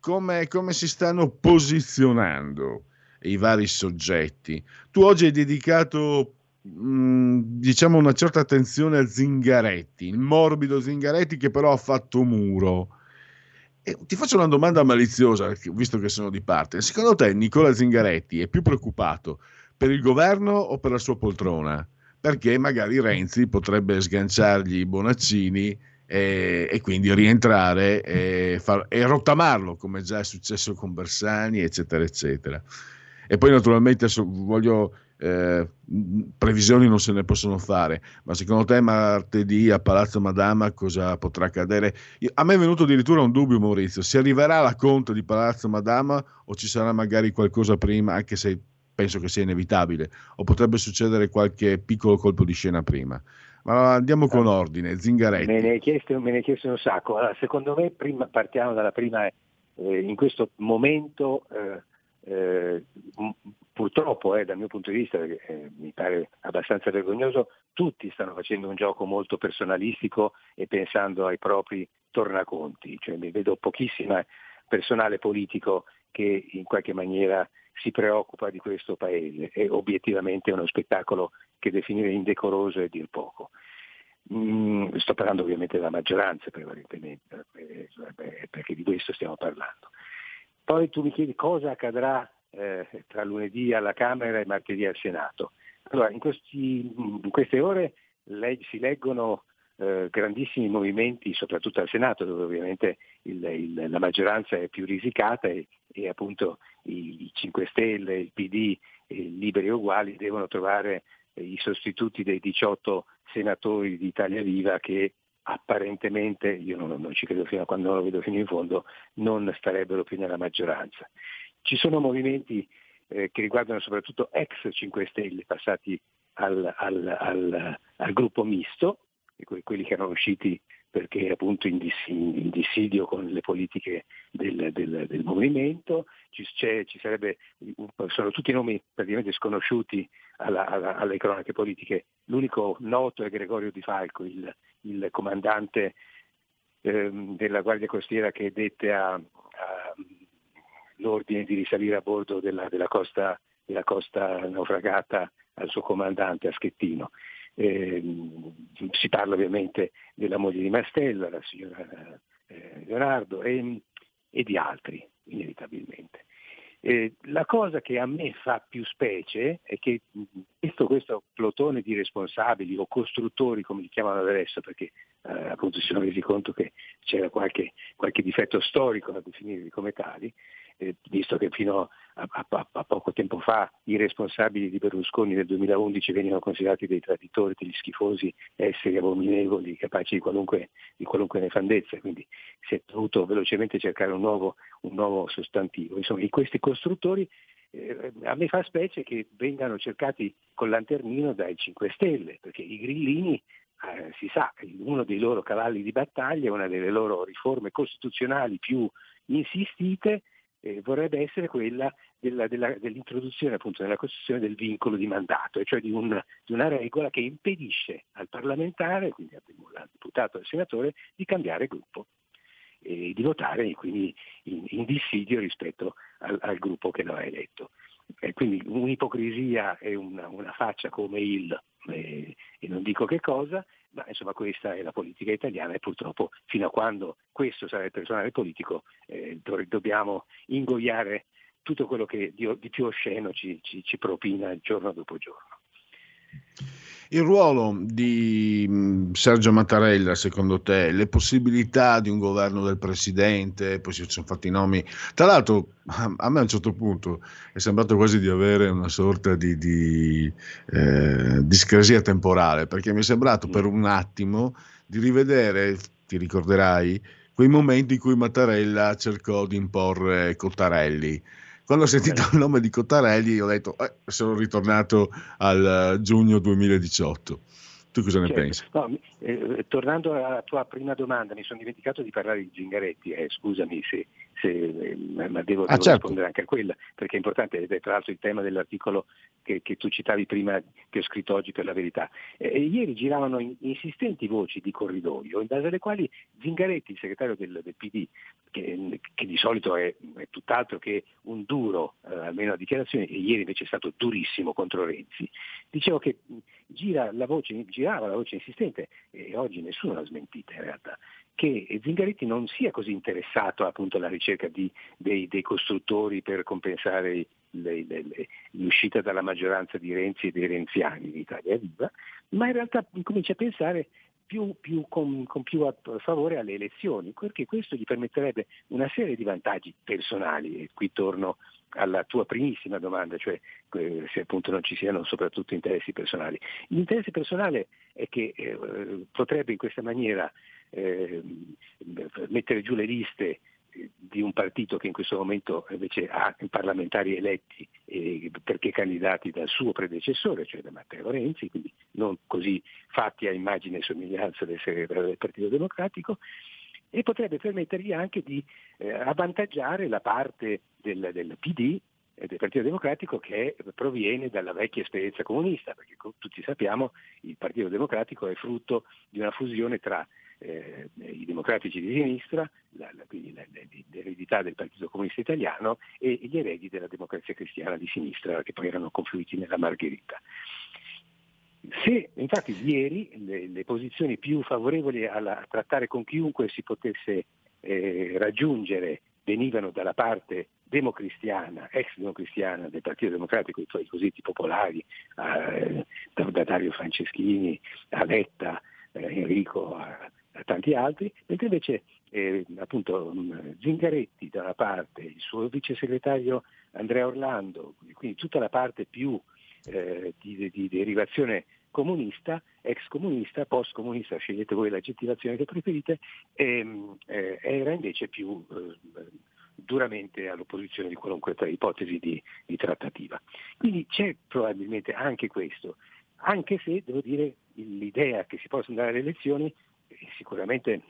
come, come si stanno posizionando i vari soggetti? Tu oggi hai dedicato mm, diciamo una certa attenzione a Zingaretti, il morbido Zingaretti che però ha fatto muro. E ti faccio una domanda maliziosa, visto che sono di parte. Secondo te Nicola Zingaretti è più preoccupato per il governo o per la sua poltrona? Perché magari Renzi potrebbe sganciargli i Bonaccini e, e quindi rientrare e, far, e, rottamarlo come già è successo con Bersani eccetera eccetera. E poi naturalmente voglio eh, previsioni non se ne possono fare ma secondo te martedì a Palazzo Madama cosa potrà accadere? Io, a me è venuto addirittura un dubbio Maurizio si arriverà alla conta di Palazzo Madama o ci sarà magari qualcosa prima anche se penso che sia inevitabile, o potrebbe succedere qualche piccolo colpo di scena prima. Ma andiamo con ordine, Zingaretti. Me ne hai chiesto, me ne hai chiesto un sacco. Allora, secondo me prima, partiamo dalla prima, eh, in questo momento eh, eh, purtroppo eh, dal mio punto di vista, perché eh, mi pare abbastanza vergognoso, tutti stanno facendo un gioco molto personalistico e pensando ai propri tornaconti, cioè mi vedo pochissima personale politico che in qualche maniera si preoccupa di questo paese. È obiettivamente uno spettacolo che definire indecoroso è dir poco. Mm, sto parlando ovviamente della maggioranza prevalentemente, eh, perché di questo stiamo parlando. Poi tu mi chiedi cosa accadrà eh, tra lunedì alla Camera e martedì al Senato. Allora, in, questi, in queste ore si leggono eh, grandissimi movimenti, soprattutto al Senato, dove ovviamente il, il, la maggioranza è più risicata e, e appunto i, i, 5 Stelle, il PD e i Liberi Uguali devono trovare eh, i sostituti dei 18 senatori di Italia Viva che apparentemente, io non, non, ci credo fino a quando non lo vedo fino in fondo, non starebbero più nella maggioranza. Ci sono movimenti eh, che riguardano soprattutto ex 5 Stelle passati al, al, al, al gruppo misto, quelli che erano usciti perché appunto in, dissidio con le politiche del, del, del movimento, ci, ci, sarebbe, sono tutti nomi praticamente sconosciuti alla, alla, alle cronache politiche, l'unico noto è Gregorio Di Falco, il, il comandante ehm, della Guardia Costiera che dette a, a, l'ordine di risalire a bordo della, della, costa, della costa naufragata al suo comandante a Schettino. Eh, si parla ovviamente della moglie di Mastella, la signora eh, Leonardo e, e, di altri, inevitabilmente. Eh, la cosa che a me fa più specie è che visto questo plotone di responsabili o costruttori, come li chiamano adesso, perché eh, appunto si sono resi conto che c'era qualche, qualche difetto storico da definirli come tali, eh, visto che fino a, a, a, poco tempo fa i responsabili di Berlusconi nel 2011 venivano considerati dei traditori, degli schifosi esseri abominevoli, capaci di qualunque, di qualunque nefandezza, quindi si è dovuto velocemente cercare un nuovo, un nuovo sostantivo. Insomma, questi costruttori eh, a me fa specie che vengano cercati col lanternino dai 5 Stelle, perché i grillini eh, si sa, uno dei loro cavalli di battaglia, una delle loro riforme costituzionali più insistite eh, vorrebbe essere quella della, della, dell'introduzione appunto nella Costituzione del vincolo di mandato, cioè di, un, di, una regola che impedisce al parlamentare, quindi al deputato e al senatore, di cambiare gruppo e di votare quindi in, in dissidio rispetto al, al, gruppo che lo ha eletto. E quindi un'ipocrisia e una, una faccia come il eh, e non dico che cosa, ma insomma questa è la politica italiana e purtroppo fino a quando questo sarà il personale politico eh, dobbiamo ingoiare tutto quello che di, più osceno ci, ci, ci propina giorno dopo giorno. Il ruolo di mm, Sergio Mattarella, secondo te, le possibilità di un governo del presidente, poi si sono fatti i nomi. Tra l'altro, a me a un certo punto è sembrato quasi di avere una sorta di, di eh, discrasia temporale, perché mi è sembrato per un attimo di rivedere, ti ricorderai, quei momenti in cui Mattarella cercò di imporre Cottarelli quando ho sentito il nome di Cottarelli ho detto, eh, sono ritornato al giugno 2018. Tu cosa ne certo. pensi? No, eh, tornando alla tua prima domanda, mi sono dimenticato di parlare di Zingaretti, eh, scusami se, se ma devo, ah, devo certo. rispondere anche a quella, perché è importante, ed è tra l'altro il tema dell'articolo che, che, tu citavi prima, che ho scritto oggi per la verità. Eh, ieri giravano in, insistenti voci di corridoio, in base alle quali Zingaretti, il segretario del, del PD, che, che, di solito è, è, tutt'altro che un duro, eh, almeno a dichiarazioni, e ieri invece è stato durissimo contro Renzi, dicevo che gira la voce, girava la voce insistente, e oggi nessuno l'ha smentita in realtà, che Zingaretti non sia così interessato appunto alla ricerca di, dei, dei, costruttori per compensare le, le, le, l'uscita dalla maggioranza di Renzi e dei renziani in Italia Viva, ma in realtà comincia a pensare più, più con, con, più a favore alle elezioni, perché questo gli permetterebbe una serie di vantaggi personali, e qui torno alla tua primissima domanda, cioè eh, se appunto non ci siano soprattutto interessi personali. L'interesse personale è che eh, potrebbe in questa maniera eh, mettere giù le liste di un partito che in questo momento invece ha parlamentari eletti eh, perché candidati dal suo predecessore, cioè da Matteo Renzi, quindi non così fatti a immagine e somiglianza del del Partito Democratico, e potrebbe permettergli anche di eh, avvantaggiare la parte del, del PD e del Partito Democratico che proviene dalla vecchia esperienza comunista, perché tutti sappiamo il Partito Democratico è frutto di una fusione tra eh, i democratici di sinistra, la, la, quindi la, l'eredità del Partito Comunista Italiano e gli eredi della democrazia cristiana di sinistra che poi erano confluiti nella Margherita. Se infatti ieri le, le posizioni più favorevoli alla, a trattare con chiunque si potesse eh, raggiungere venivano dalla parte democristiana, ex democristiana del Partito Democratico, i cosiddetti popolari, eh, da, da, Dario Franceschini a Letta, eh, Enrico, a, tanti altri, mentre invece eh, appunto Zingaretti da una parte, il suo vice segretario Andrea Orlando, quindi tutta la parte più eh, di, di, derivazione comunista, ex comunista, post comunista, scegliete voi l'aggettivazione che preferite, ehm, eh, era invece più eh, duramente all'opposizione di qualunque ipotesi di, di, trattativa. Quindi c'è probabilmente anche questo, anche se devo dire l'idea che si possa andare alle elezioni sicuramente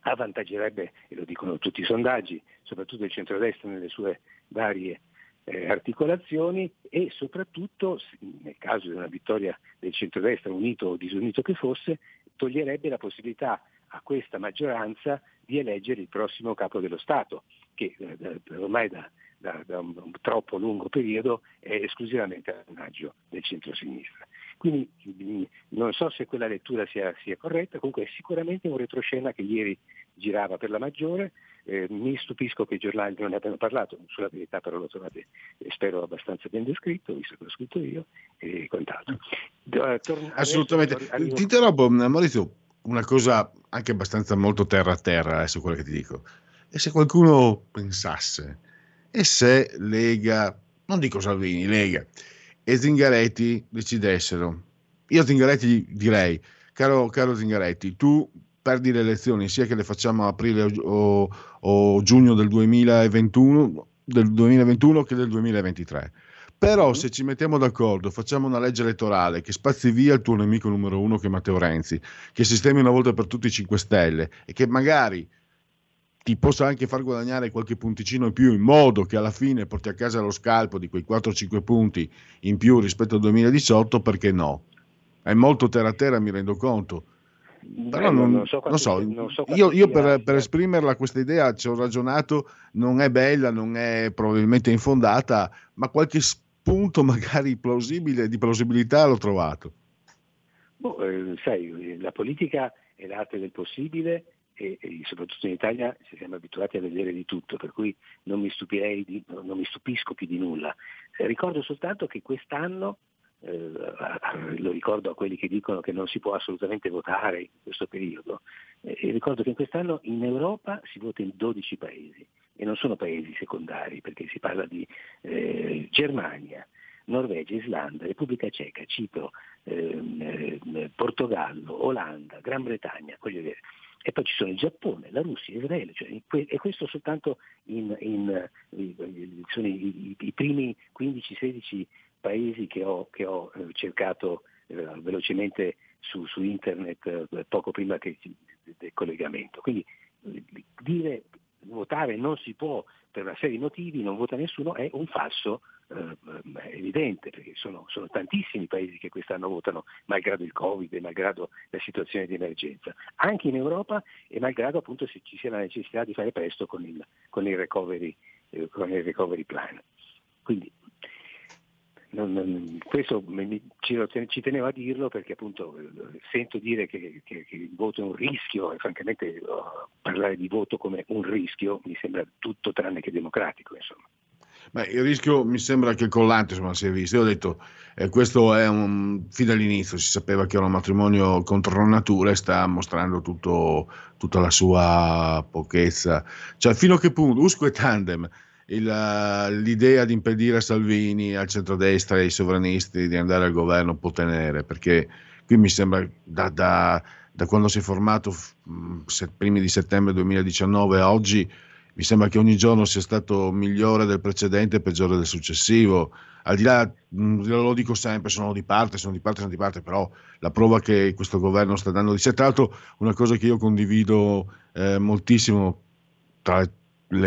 avvantaggerebbe, e lo dicono tutti i sondaggi, soprattutto il centrodestra nelle sue varie eh, articolazioni e soprattutto, nel caso di una vittoria del centrodestra unito o disunito che fosse, toglierebbe la possibilità a questa maggioranza di eleggere il prossimo capo dello Stato, che eh, ormai da, da, da, un, troppo lungo periodo è esclusivamente a vantaggio del centro-sinistra. Quindi non so se quella lettura sia, sia, corretta, comunque è sicuramente un retroscena che ieri girava per la maggiore, eh, mi stupisco che i giornali non ne abbiano parlato, sulla verità però lo trovate, eh, spero, abbastanza ben descritto, visto che l'ho scritto io e quant'altro. Torn- Assolutamente. Arrivo... Ti interrompo, Maurizio, una cosa anche abbastanza molto terra a terra adesso quello che ti dico. E se qualcuno pensasse, e se Lega, non dico Salvini, Lega e Zingaretti decidessero, io Zingaretti direi, caro, caro Zingaretti, tu perdi le elezioni sia che le facciamo a aprile o, o giugno del 2021, del 2021 che del 2023. Però mm-hmm. se ci mettiamo d'accordo, facciamo una legge elettorale che spazi via il tuo nemico numero uno che è Matteo Renzi, che sistemi una volta per tutti i 5 Stelle e che magari ti possa anche far guadagnare qualche punticino in più in modo che alla fine porti a casa lo scalpo di quei 4-5 punti in più rispetto al 2018, perché no? È molto terra terra, mi rendo conto, però non, non, so, non so, non so io, io per, per, esprimerla questa idea ci ho ragionato, non è bella, non è probabilmente infondata, ma qualche spunto magari plausibile di plausibilità l'ho trovato. Boh, eh, sai, la politica è l'arte del possibile e, e, soprattutto in Italia ci siamo abituati a vedere di tutto, per cui non mi, di, non mi stupisco più di nulla. Eh, ricordo soltanto che quest'anno, eh, lo ricordo a quelli che dicono che non si può assolutamente votare in questo periodo, eh, ricordo che quest'anno in Europa si vota in 12 paesi e non sono paesi secondari perché si parla di eh, Germania, Norvegia, Islanda, Repubblica Ceca, Cipro, ehm, eh, Portogallo, Olanda, Gran Bretagna, e poi ci sono il Giappone, la Russia, Israele, cioè, e questo soltanto in, in, in, sono i, i, primi 15-16 paesi che ho, che ho eh, cercato eh, velocemente su, su internet eh, poco prima che, del collegamento. Quindi dire votare non si può per una serie di motivi, non vota nessuno, è un falso eh, evidente, perché sono, sono, tantissimi paesi che quest'anno votano, malgrado il Covid e malgrado la situazione di emergenza, anche in Europa e malgrado appunto se ci sia la necessità di fare presto con il, con il, recovery, eh, con il recovery, plan. Quindi non, non, questo mi, ci, ci, tenevo a dirlo perché appunto sento dire che, che, che il voto è un rischio e francamente oh, parlare di voto come un rischio mi sembra tutto tranne che democratico. Insomma. Beh, il rischio mi sembra che collante insomma, si è visto. Io ho detto, eh, questo è un, fin dall'inizio si sapeva che era un matrimonio contro natura e sta mostrando tutto, tutta la sua pochezza. Cioè, fino a che punto, Usco e Tandem, il, l'idea di impedire a Salvini, al centrodestra e ai sovranisti di andare al governo può tenere, perché qui mi sembra da, da, da quando si è formato, se, primi di settembre 2019 a oggi, mi sembra che ogni giorno sia stato migliore del precedente e peggiore del successivo. Al di là, lo dico sempre, sono di parte, sono di parte, sono di parte, però la prova che questo governo sta dando di sé. Tra l'altro, una cosa che io condivido eh, moltissimo tra le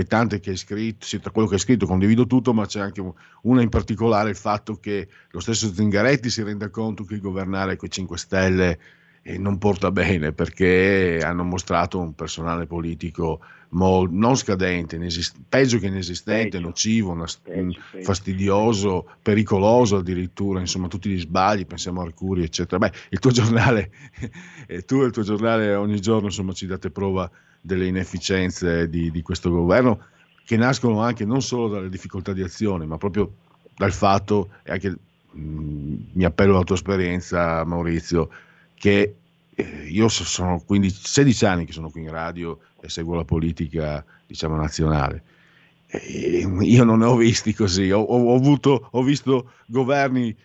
tante che hai scritto, sì, tra quello che hai scritto condivido tutto, ma c'è anche una in particolare, il fatto che lo stesso Zingaretti si renda conto che governare con i 5 Stelle eh, non porta bene perché hanno mostrato un personale politico mo- non scadente, inesist- peggio che inesistente, peggio. nocivo, nas- peggio, peggio. fastidioso, pericoloso addirittura, insomma tutti gli sbagli, pensiamo a Arcuri eccetera. Beh, il tuo giornale, tu e il tuo giornale ogni giorno insomma ci date prova delle inefficienze di, di questo governo che nascono anche non solo dalle difficoltà di azione, ma proprio dal fatto, e anche mh, mi appello alla tua esperienza Maurizio, che eh, io sono 15, 16 anni che sono qui in radio e seguo la politica diciamo nazionale. E io non ne ho visti così, ho, ho, avuto, ho visto governi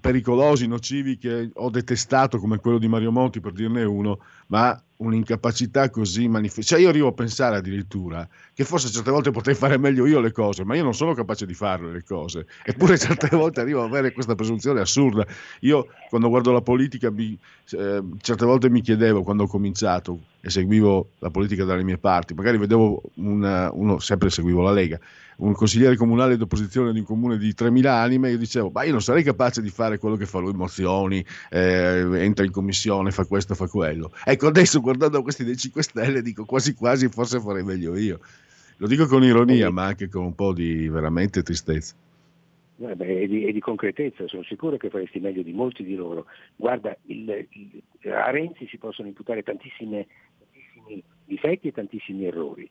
pericolosi, nocivi che ho detestato come quello di Mario Monti per dirne uno, ma un'incapacità così manifesta. Cioè io arrivo a pensare addirittura che forse certe volte potrei fare meglio io le cose, ma io non sono capace di farle le cose. Eppure certe volte arrivo ad avere questa presunzione assurda. Io quando guardo la politica mi, eh, certe volte mi chiedevo quando ho cominciato e seguivo la politica dalle mie parti, magari vedevo una, uno, sempre seguivo la Lega, un consigliere comunale d'opposizione di un comune di 3.000 anime, io dicevo, ma io non sarei capace di fare quello che fa lui, mozioni, eh, entra in commissione, fa questo, fa quello. Ecco, adesso guardando questi dei 5 Stelle dico quasi quasi forse farei meglio io. Lo dico con ironia, ma anche con un po' di veramente tristezza. Eh beh, e, di, e, di, concretezza, sono sicuro che faresti meglio di molti di loro. Guarda, il, il, a Renzi si possono imputare tantissimi difetti e tantissimi errori.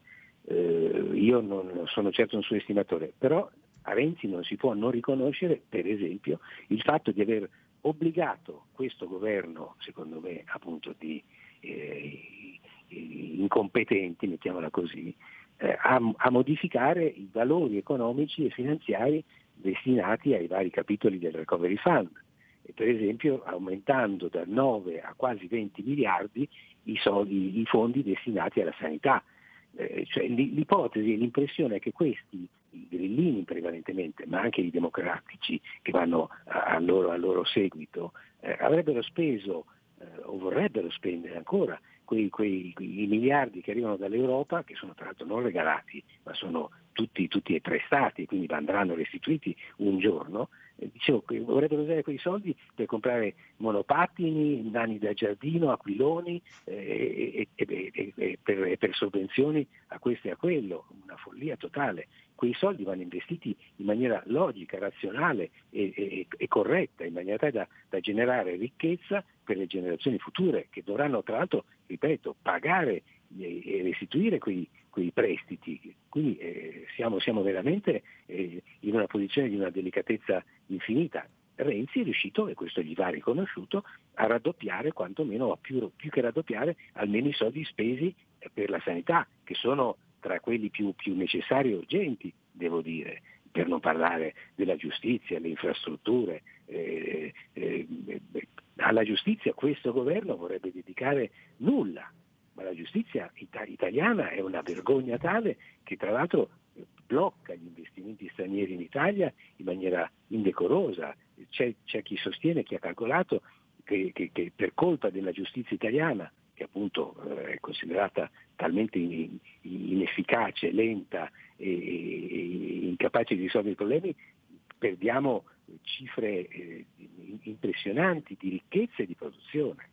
Eh, io non sono certo un suo estimatore, però a Renzi non si può non riconoscere, per esempio, il fatto di aver obbligato questo governo, secondo me, appunto di eh, incompetenti, mettiamola così, eh, a, a, modificare i valori economici e finanziari destinati ai vari capitoli del Recovery Fund, per esempio aumentando da 9 a quasi 20 miliardi i, soldi, i fondi destinati alla sanità. Eh, cioè, l'ipotesi e l'impressione è che questi, i grillini prevalentemente, ma anche i democratici che vanno a, a, loro, loro, seguito, eh, avrebbero speso eh, o vorrebbero spendere ancora quei, quei, quei, miliardi che arrivano dall'Europa, che sono tra l'altro non regalati, ma sono tutti, tutti prestati, quindi andranno restituiti un giorno, dicevo, vorrebbero usare quei soldi per comprare monopattini, nani da giardino, aquiloni eh, e, e, e, e per, per, sovvenzioni a questo e a quello, una follia totale. Quei soldi vanno investiti in maniera logica, razionale e, corretta, in maniera tale da, da generare ricchezza per le generazioni future, che dovranno tra l'altro, ripeto, pagare e restituire quei, quei prestiti. Quindi eh, siamo, siamo, veramente eh, in una posizione di una delicatezza infinita. Renzi è riuscito, e questo gli va riconosciuto, a raddoppiare, quantomeno, più, più che raddoppiare, almeno i soldi spesi per la sanità, che sono tra quelli più, più necessari e urgenti, devo dire, per non parlare della giustizia, delle infrastrutture. Eh, eh, eh, alla giustizia questo governo vorrebbe dedicare nulla, ma la giustizia it- italiana è una vergogna tale che tra l'altro blocca gli investimenti stranieri in Italia in maniera indecorosa. C'è, c'è chi sostiene, chi ha calcolato che, che, che, per colpa della giustizia italiana, che appunto eh, è considerata talmente in, inefficace, lenta e, e, incapace di risolvere i problemi, perdiamo cifre eh, impressionanti di ricchezza e di produzione.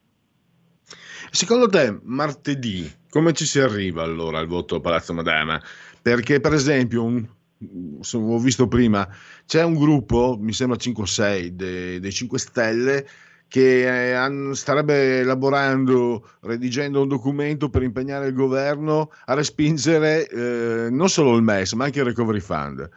Secondo te, martedì, come ci si arriva allora al voto Palazzo Madama? Perché, per esempio, un, ho visto prima, c'è un gruppo, mi sembra 5 o 6, dei, dei 5 Stelle, che eh, starebbe elaborando, redigendo un documento per impegnare il governo a respingere eh, non solo il MES, ma anche il Recovery Fund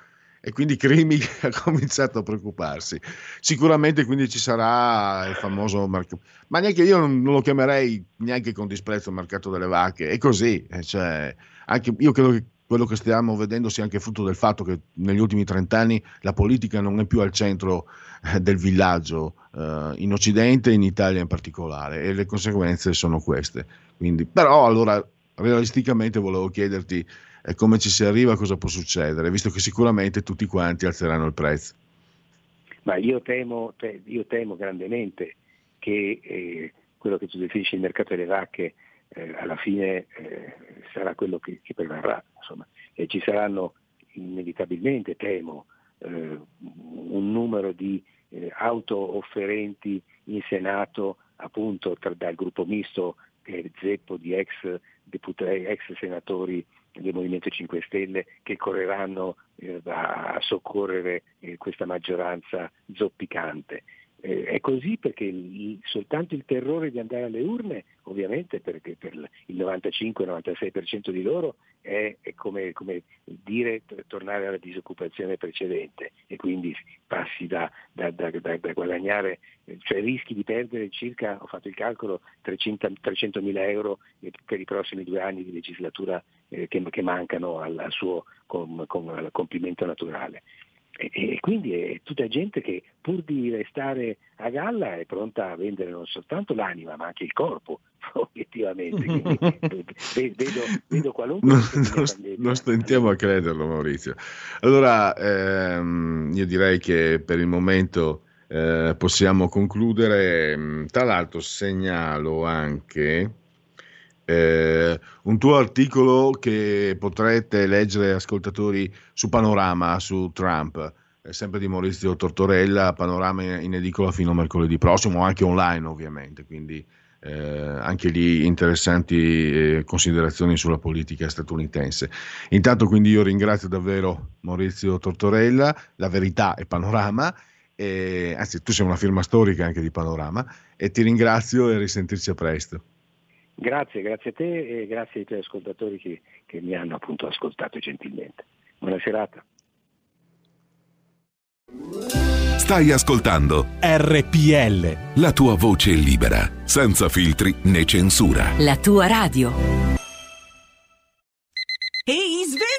e quindi Crimi ha cominciato a preoccuparsi. Sicuramente quindi ci sarà il famoso mercato, ma neanche io non, lo chiamerei neanche con disprezzo mercato delle vacche, è così, eh, cioè, anche, io credo che quello che stiamo vedendo sia anche frutto del fatto che negli ultimi trent'anni la politica non è più al centro eh, del villaggio, eh, in Occidente e in Italia in particolare, e le conseguenze sono queste. Quindi, però allora realisticamente volevo chiederti e come ci si arriva, cosa può succedere, visto che sicuramente tutti quanti alzeranno il prezzo. Ma io temo, io temo grandemente che eh, quello che tu definisci il mercato delle vacche eh, alla fine eh, sarà quello che, che prevarrà. Insomma. E ci saranno inevitabilmente, temo, eh, un numero di eh, auto offerenti in Senato appunto tra, dal gruppo misto che zeppo di ex, deputati, ex senatori del Movimento 5 Stelle che correranno eh, a, soccorrere eh, questa maggioranza zoppicante. Eh, è così perché il, soltanto il terrore di andare alle urne, ovviamente perché per il 95-96% di loro è, è come, come, dire tornare alla disoccupazione precedente e quindi passi da, da, da, da, guadagnare, cioè rischi di perdere circa, ho fatto il calcolo, 300 mila euro per i prossimi due anni di legislatura eh, che, che, mancano al, al suo com, com, al compimento naturale. E, e, quindi è tutta gente che pur di restare a galla è pronta a vendere non soltanto l'anima ma anche il corpo, obiettivamente. Quindi, vedo, vedo, qualunque... Non, non, stentiamo a crederlo Maurizio. Allora ehm, io direi che per il momento eh, possiamo concludere. Tra l'altro segnalo anche eh, un tuo articolo che potrete leggere ascoltatori su Panorama, su Trump, eh, sempre di Maurizio Tortorella, Panorama in edicola fino a mercoledì prossimo, anche online ovviamente, quindi eh, anche lì interessanti eh, considerazioni sulla politica statunitense. Intanto quindi io ringrazio davvero Maurizio Tortorella, La Verità e Panorama, e, anzi tu sei una firma storica anche di Panorama, e ti ringrazio e risentirci a presto. Grazie, grazie a te e grazie ai tuoi ascoltatori che, che mi hanno appunto ascoltato gentilmente. Buona serata. Stai ascoltando RPL. La tua voce libera, senza filtri né censura. La tua radio. Ehi, sveglia, sveglia!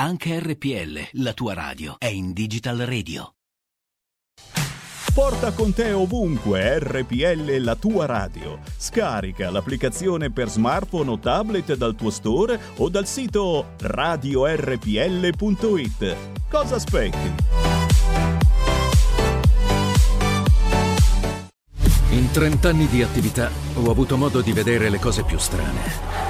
Anche RPL, la tua radio, è in Digital Radio. Porta con te ovunque RPL la tua radio. Scarica l'applicazione per smartphone o tablet dal tuo store o dal sito radiorpl.it. Cosa aspetti? In 30 anni di attività ho avuto modo di vedere le cose più strane.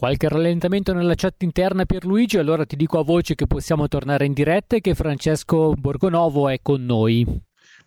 Qualche rallentamento nella chat interna per Luigi, allora ti dico a voce che possiamo tornare in diretta e che Francesco Borgonovo è con noi.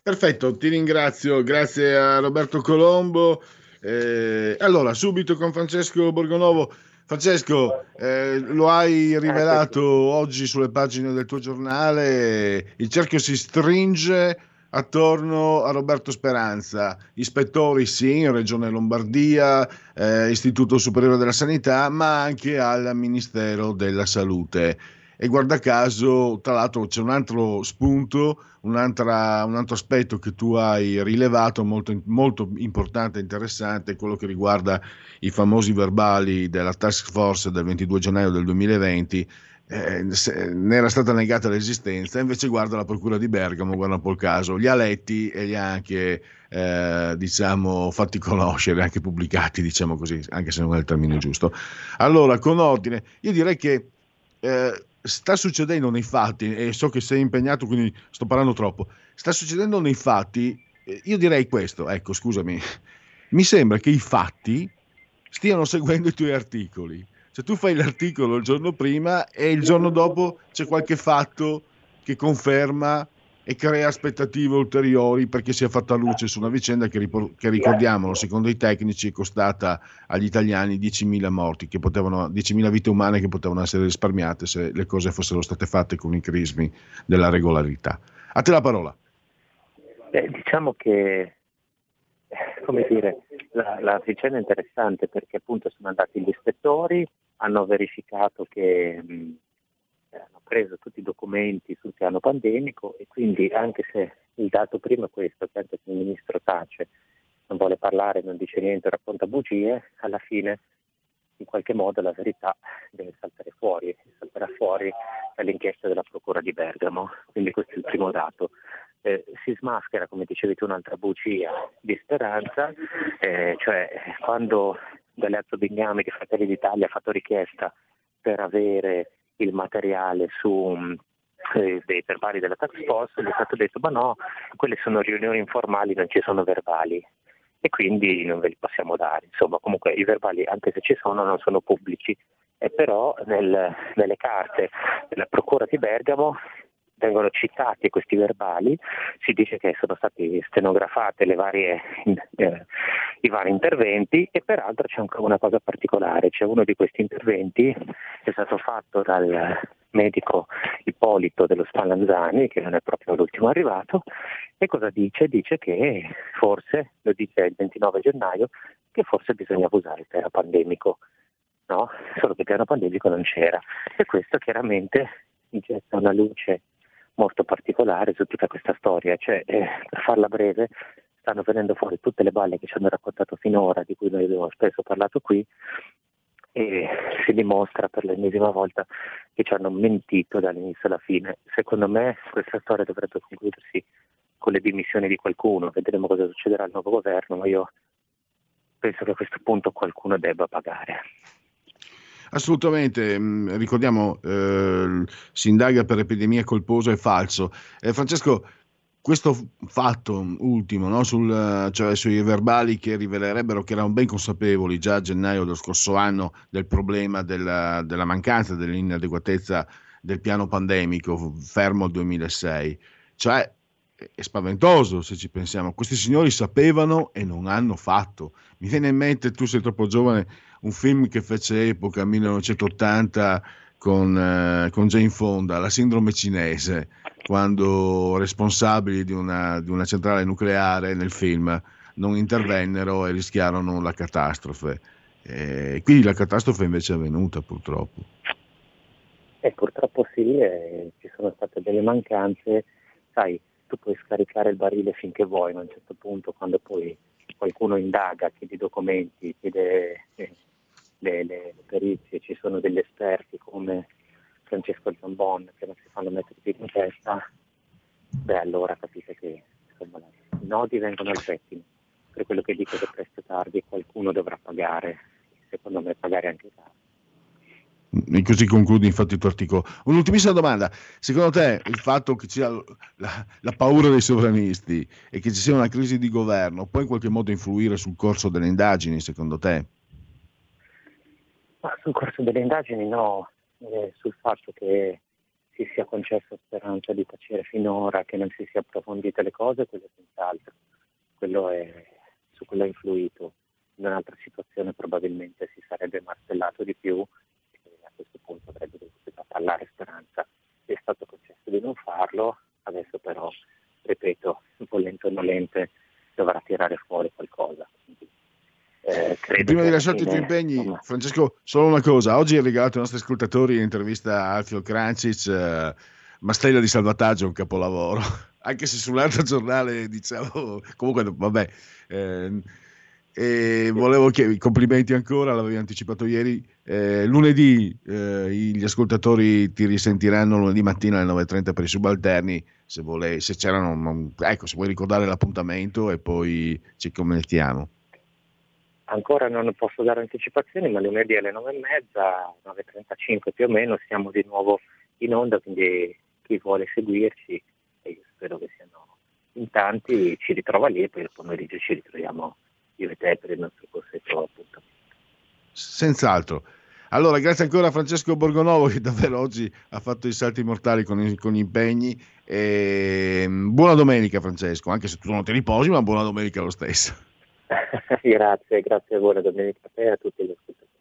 Perfetto, ti ringrazio, grazie a Roberto Colombo. Eh, allora, subito con Francesco Borgonovo. Francesco, eh, lo hai rivelato oggi sulle pagine del tuo giornale, il cerchio si stringe attorno a Roberto Speranza, ispettori sì in Regione Lombardia, eh, Istituto Superiore della Sanità, ma anche al Ministero della Salute. E guarda caso, tra l'altro c'è un altro spunto, un, altro aspetto che tu hai rilevato molto, molto importante e interessante, quello che riguarda i famosi verbali della task force del 22 gennaio del 2020 eh, ne era stata negata l'esistenza, invece guarda la procura di Bergamo, guarda un po' il caso, li ha letti e li ha anche eh, diciamo, fatti conoscere, anche pubblicati, diciamo così, anche se non è il termine giusto. Allora, con ordine, io direi che eh, sta succedendo nei fatti, e so che sei impegnato, quindi sto parlando troppo, sta succedendo nei fatti, eh, io direi questo, ecco, scusami, mi sembra che i fatti stiano seguendo i tuoi articoli cioè tu fai l'articolo il giorno prima e il giorno dopo c'è qualche fatto che conferma e crea aspettative ulteriori perché si è fatta luce su una vicenda che, ripor- che ricordiamolo, secondo i tecnici è costata agli italiani 10.000 morti, che potevano, 10.000 vite umane che potevano essere risparmiate se le cose fossero state fatte con i crismi della regolarità. A te la parola. Beh, diciamo che come dire, la, la vicenda è interessante perché appunto sono andati gli ispettori, hanno verificato che mh, hanno preso tutti i documenti sul piano pandemico e quindi anche se il dato primo è questo, che anche se il ministro tace, non vuole parlare, non dice niente, racconta bugie, alla fine in qualche modo la verità deve saltare fuori, salterà fuori dall'inchiesta della Procura di Bergamo. Quindi questo è il primo dato. Eh, si smaschera, come dicevi tu, un'altra bugia di speranza, eh, cioè quando Galeazzo Bignami di Fratelli d'Italia ha fatto richiesta per avere il materiale su eh, dei verbali della tax force, gli è stato detto ma no, quelle sono riunioni informali, non ci sono verbali e quindi non ve li possiamo dare. Insomma, comunque i verbali, anche se ci sono, non sono pubblici. E però nel, nelle carte della Procura di Bergamo vengono citati questi verbali, si dice che sono stati stenografate varie, eh, i vari interventi e peraltro c'è anche una cosa particolare, c'è uno di questi interventi che è stato fatto dal medico Ippolito dello Spallanzani, che non è proprio l'ultimo arrivato, e cosa dice? Dice che forse, lo dice il 29 gennaio, che forse bisognava usare il piano pandemico, no? Solo che il piano pandemico non c'era. E questo chiaramente getta una luce molto particolare su tutta questa storia, cioè eh, per farla breve stanno venendo fuori tutte le balle che ci hanno raccontato finora, di cui noi abbiamo spesso parlato qui, e si dimostra per l'ennesima volta che ci hanno mentito dall'inizio alla fine. Secondo me questa storia dovrebbe concludersi con le dimissioni di qualcuno, vedremo cosa succederà al nuovo governo, ma io penso che a questo punto qualcuno debba pagare. Assolutamente, mm, ricordiamo, eh, si indaga per epidemia colposa e falso. Eh, Francesco, questo fatto ultimo, no, sul, cioè sui verbali che rivelerebbero che erano ben consapevoli già a gennaio dello scorso anno del problema della, della mancanza, dell'inadeguatezza del piano pandemico fermo al 2006, cioè è spaventoso se ci pensiamo. Questi signori sapevano e non hanno fatto. Mi viene in mente, tu sei troppo giovane, un film che fece epoca 1980 con, eh, con Jane Fonda, la sindrome cinese, quando responsabili di una, di una centrale nucleare nel film non intervennero e rischiarono la catastrofe. Eh, quindi la catastrofe invece è avvenuta purtroppo. Eh, purtroppo sì, eh, ci sono state delle mancanze, sai, tu puoi scaricare il barile finché vuoi, ma a un certo punto quando poi qualcuno indaga, chiede documenti, chiede eh, le, le, perizie, ci sono degli esperti come Francesco Zambon che non si fanno mettere più in testa, beh allora capite che insomma, i nodi vengono al pettine. Per quello che dico che presto o tardi qualcuno dovrà pagare, secondo me pagare anche tardi. E così concludi infatti il tuo articolo. Un'ultimissima domanda. Secondo te il fatto che ci sia la, la, paura dei sovranisti e che ci sia una crisi di governo può in qualche modo influire sul corso delle indagini, secondo te? Ma sul corso delle indagini no, eh, sul fatto che si sia concessa speranza di tacere finora, che non si sia approfondite le cose, quello senz'altro. Quello è, su quello ha influito. In un'altra situazione probabilmente si sarebbe martellato di più questo punto avrebbe dovuto parlare Speranza. È stato concesso di non farlo, adesso però, ripeto, volente o nolente, dovrà tirare fuori qualcosa. Quindi, eh, Prima di lasciarti i tuoi impegni, insomma... Francesco, solo una cosa. Oggi hai regalato ai nostri ascoltatori l'intervista a Alfio Krancic, eh, Mastella di salvataggio, un capolavoro. Anche se sull'altro giornale diciamo, comunque vabbè, eh, e volevo chiedere, complimenti ancora, l'avevi anticipato ieri. Eh, lunedì eh, gli ascoltatori ti risentiranno lunedì mattina alle 9.30 per i subalterni. Se, vuole, se c'erano, ecco, se vuoi ricordare l'appuntamento e poi ci commentiamo. Ancora non posso dare anticipazioni, ma lunedì alle 9.30, 9.35 più o meno, siamo di nuovo in onda, quindi chi vuole seguirci, e io spero che siano in tanti, ci ritrova lì e poi il pomeriggio ci ritroviamo io e te per il nostro corsetto appuntamento. Senz'altro. Allora, grazie ancora a Francesco Borgonovo che davvero oggi ha fatto i salti mortali con, con gli impegni. E, mm, buona domenica Francesco, anche se tu non ti riposi, ma buona domenica lo stesso. grazie, grazie, domenica a te e a tutti gli ascoltatori.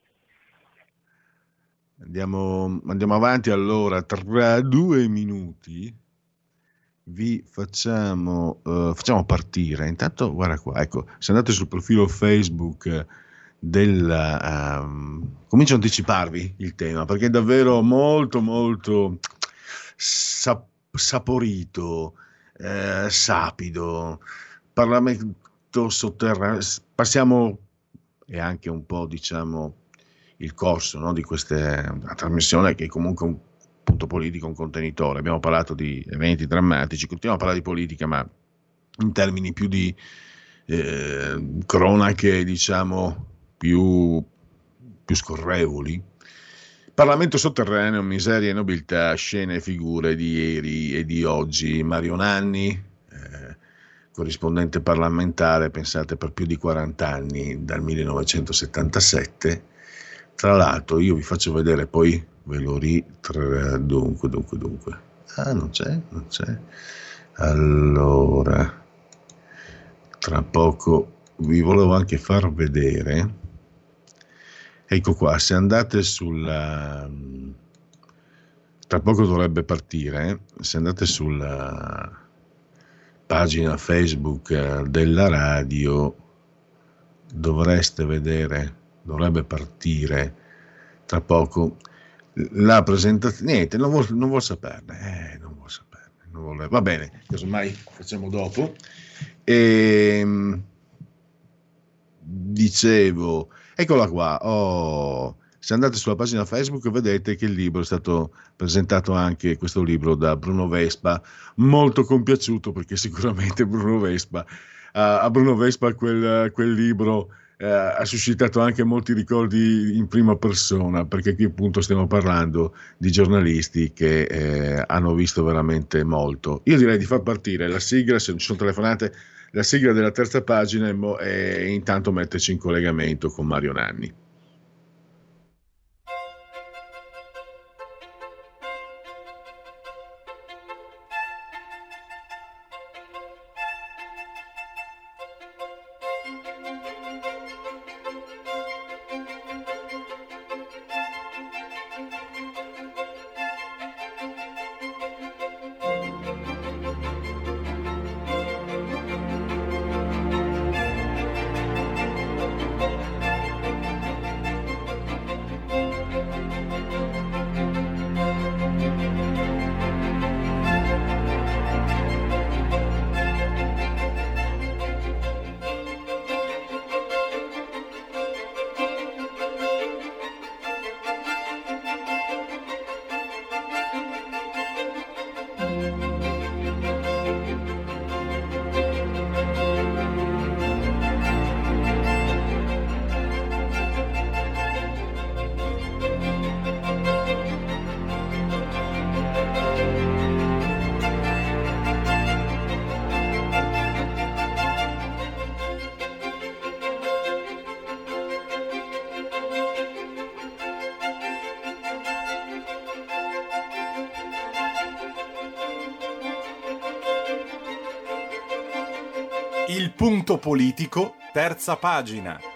Andiamo, andiamo avanti allora, tra due minuti vi facciamo, uh, facciamo partire. Intanto, guarda qua, ecco, se andate sul profilo Facebook del... Um, comincio a anticiparvi il tema perché è davvero molto, molto sap- saporito, eh, sapido. Parlamento sotterraneo. Passiamo e anche un po', diciamo, il corso no, di questa trasmissione che comunque un punto politico un contenitore. Abbiamo parlato di eventi drammatici, continuiamo a parlare di politica, ma in termini più di eh, cronache, diciamo, più, più scorrevoli. Parlamento sotterraneo, miseria e nobiltà, scene e figure di ieri e di oggi. Mario Nanni, eh, corrispondente parlamentare, pensate, per più di 40 anni, dal 1977. Tra l'altro, io vi faccio vedere poi ve lo ritrarrò dunque dunque dunque. Ah non c'è non c'è. Allora tra poco vi volevo anche far vedere. Ecco qua se andate sulla tra poco dovrebbe partire se andate sulla pagina facebook della radio dovreste vedere dovrebbe partire tra poco la presentazione, niente, non vuol, non vuol saperne, eh, non vuol saperne, non vuole, va bene, casomai facciamo dopo. E, ehm, dicevo, eccola qua, oh, se andate sulla pagina Facebook vedete che il libro è stato presentato anche, questo libro da Bruno Vespa, molto compiaciuto perché sicuramente Bruno Vespa, a Bruno Vespa quel, quel libro eh, ha suscitato anche molti ricordi in prima persona, perché qui appunto stiamo parlando di giornalisti che eh, hanno visto veramente molto. Io direi di far partire la sigla, se non ci sono telefonate, la sigla della terza pagina e, mo- e intanto metterci in collegamento con Mario Nanni. Punto politico, terza pagina.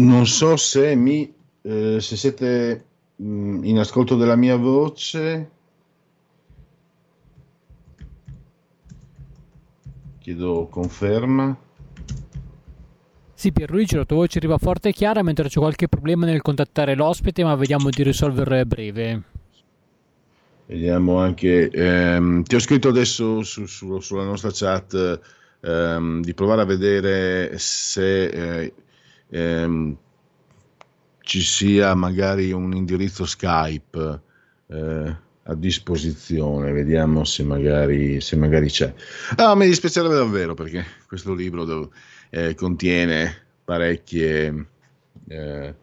Non so se, mi, eh, se siete mh, in ascolto della mia voce. Chiedo conferma. Sì, Pierluigi, la tua voce arriva forte e chiara, mentre c'è qualche problema nel contattare l'ospite, ma vediamo di risolverlo a breve. Vediamo anche. ehm, ti ho scritto adesso su- su- sulla nostra chat ehm, di provare a vedere se eh, ehm, ci sia magari un indirizzo Skype eh, a disposizione. Vediamo se magari, se magari c'è. Ah, mi dispiacerebbe davvero perché questo libro dov- eh, contiene parecchie. eh,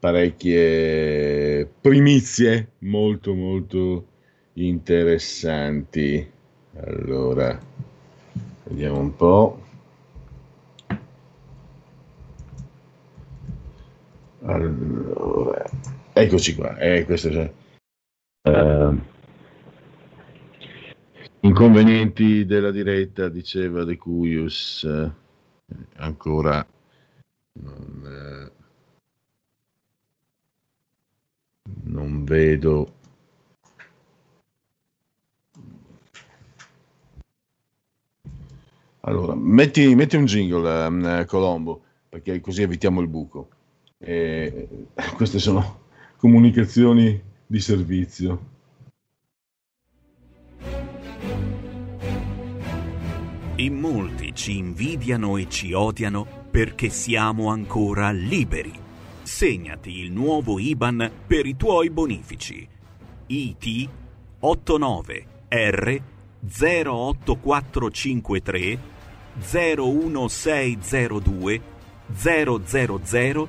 parecchie primizie molto molto interessanti. Allora, vediamo un po'. Allora, eccoci qua. Eh, questo c'è. Eh, inconvenienti della diretta, diceva De Cuius. eh, ancora non, eh, non vedo allora metti, metti un jingle ehm, Colombo perché così evitiamo il buco Eh, queste sono comunicazioni di servizio In molti ci invidiano e ci odiano perché siamo ancora liberi. Segnati il nuovo IBAN per i tuoi bonifici. IT 89 R 08453 01602 000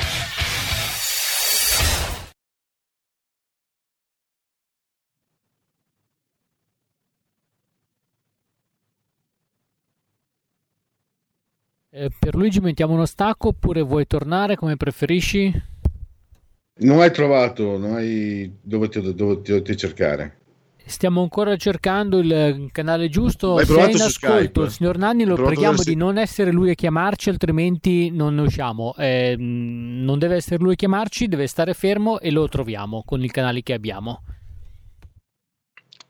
Eh, Pierluigi, mettiamo uno stacco oppure vuoi tornare come preferisci? non hai trovato non hai dove ti, dove ti, ti cercare Stiamo ancora cercando il canale giusto. Hai Se è in ascolto, Skype? il signor Nanni, lo preghiamo da- di non essere lui a chiamarci, altrimenti non ne usciamo. Eh, non deve essere lui a chiamarci, deve stare fermo e lo troviamo con il canale che abbiamo.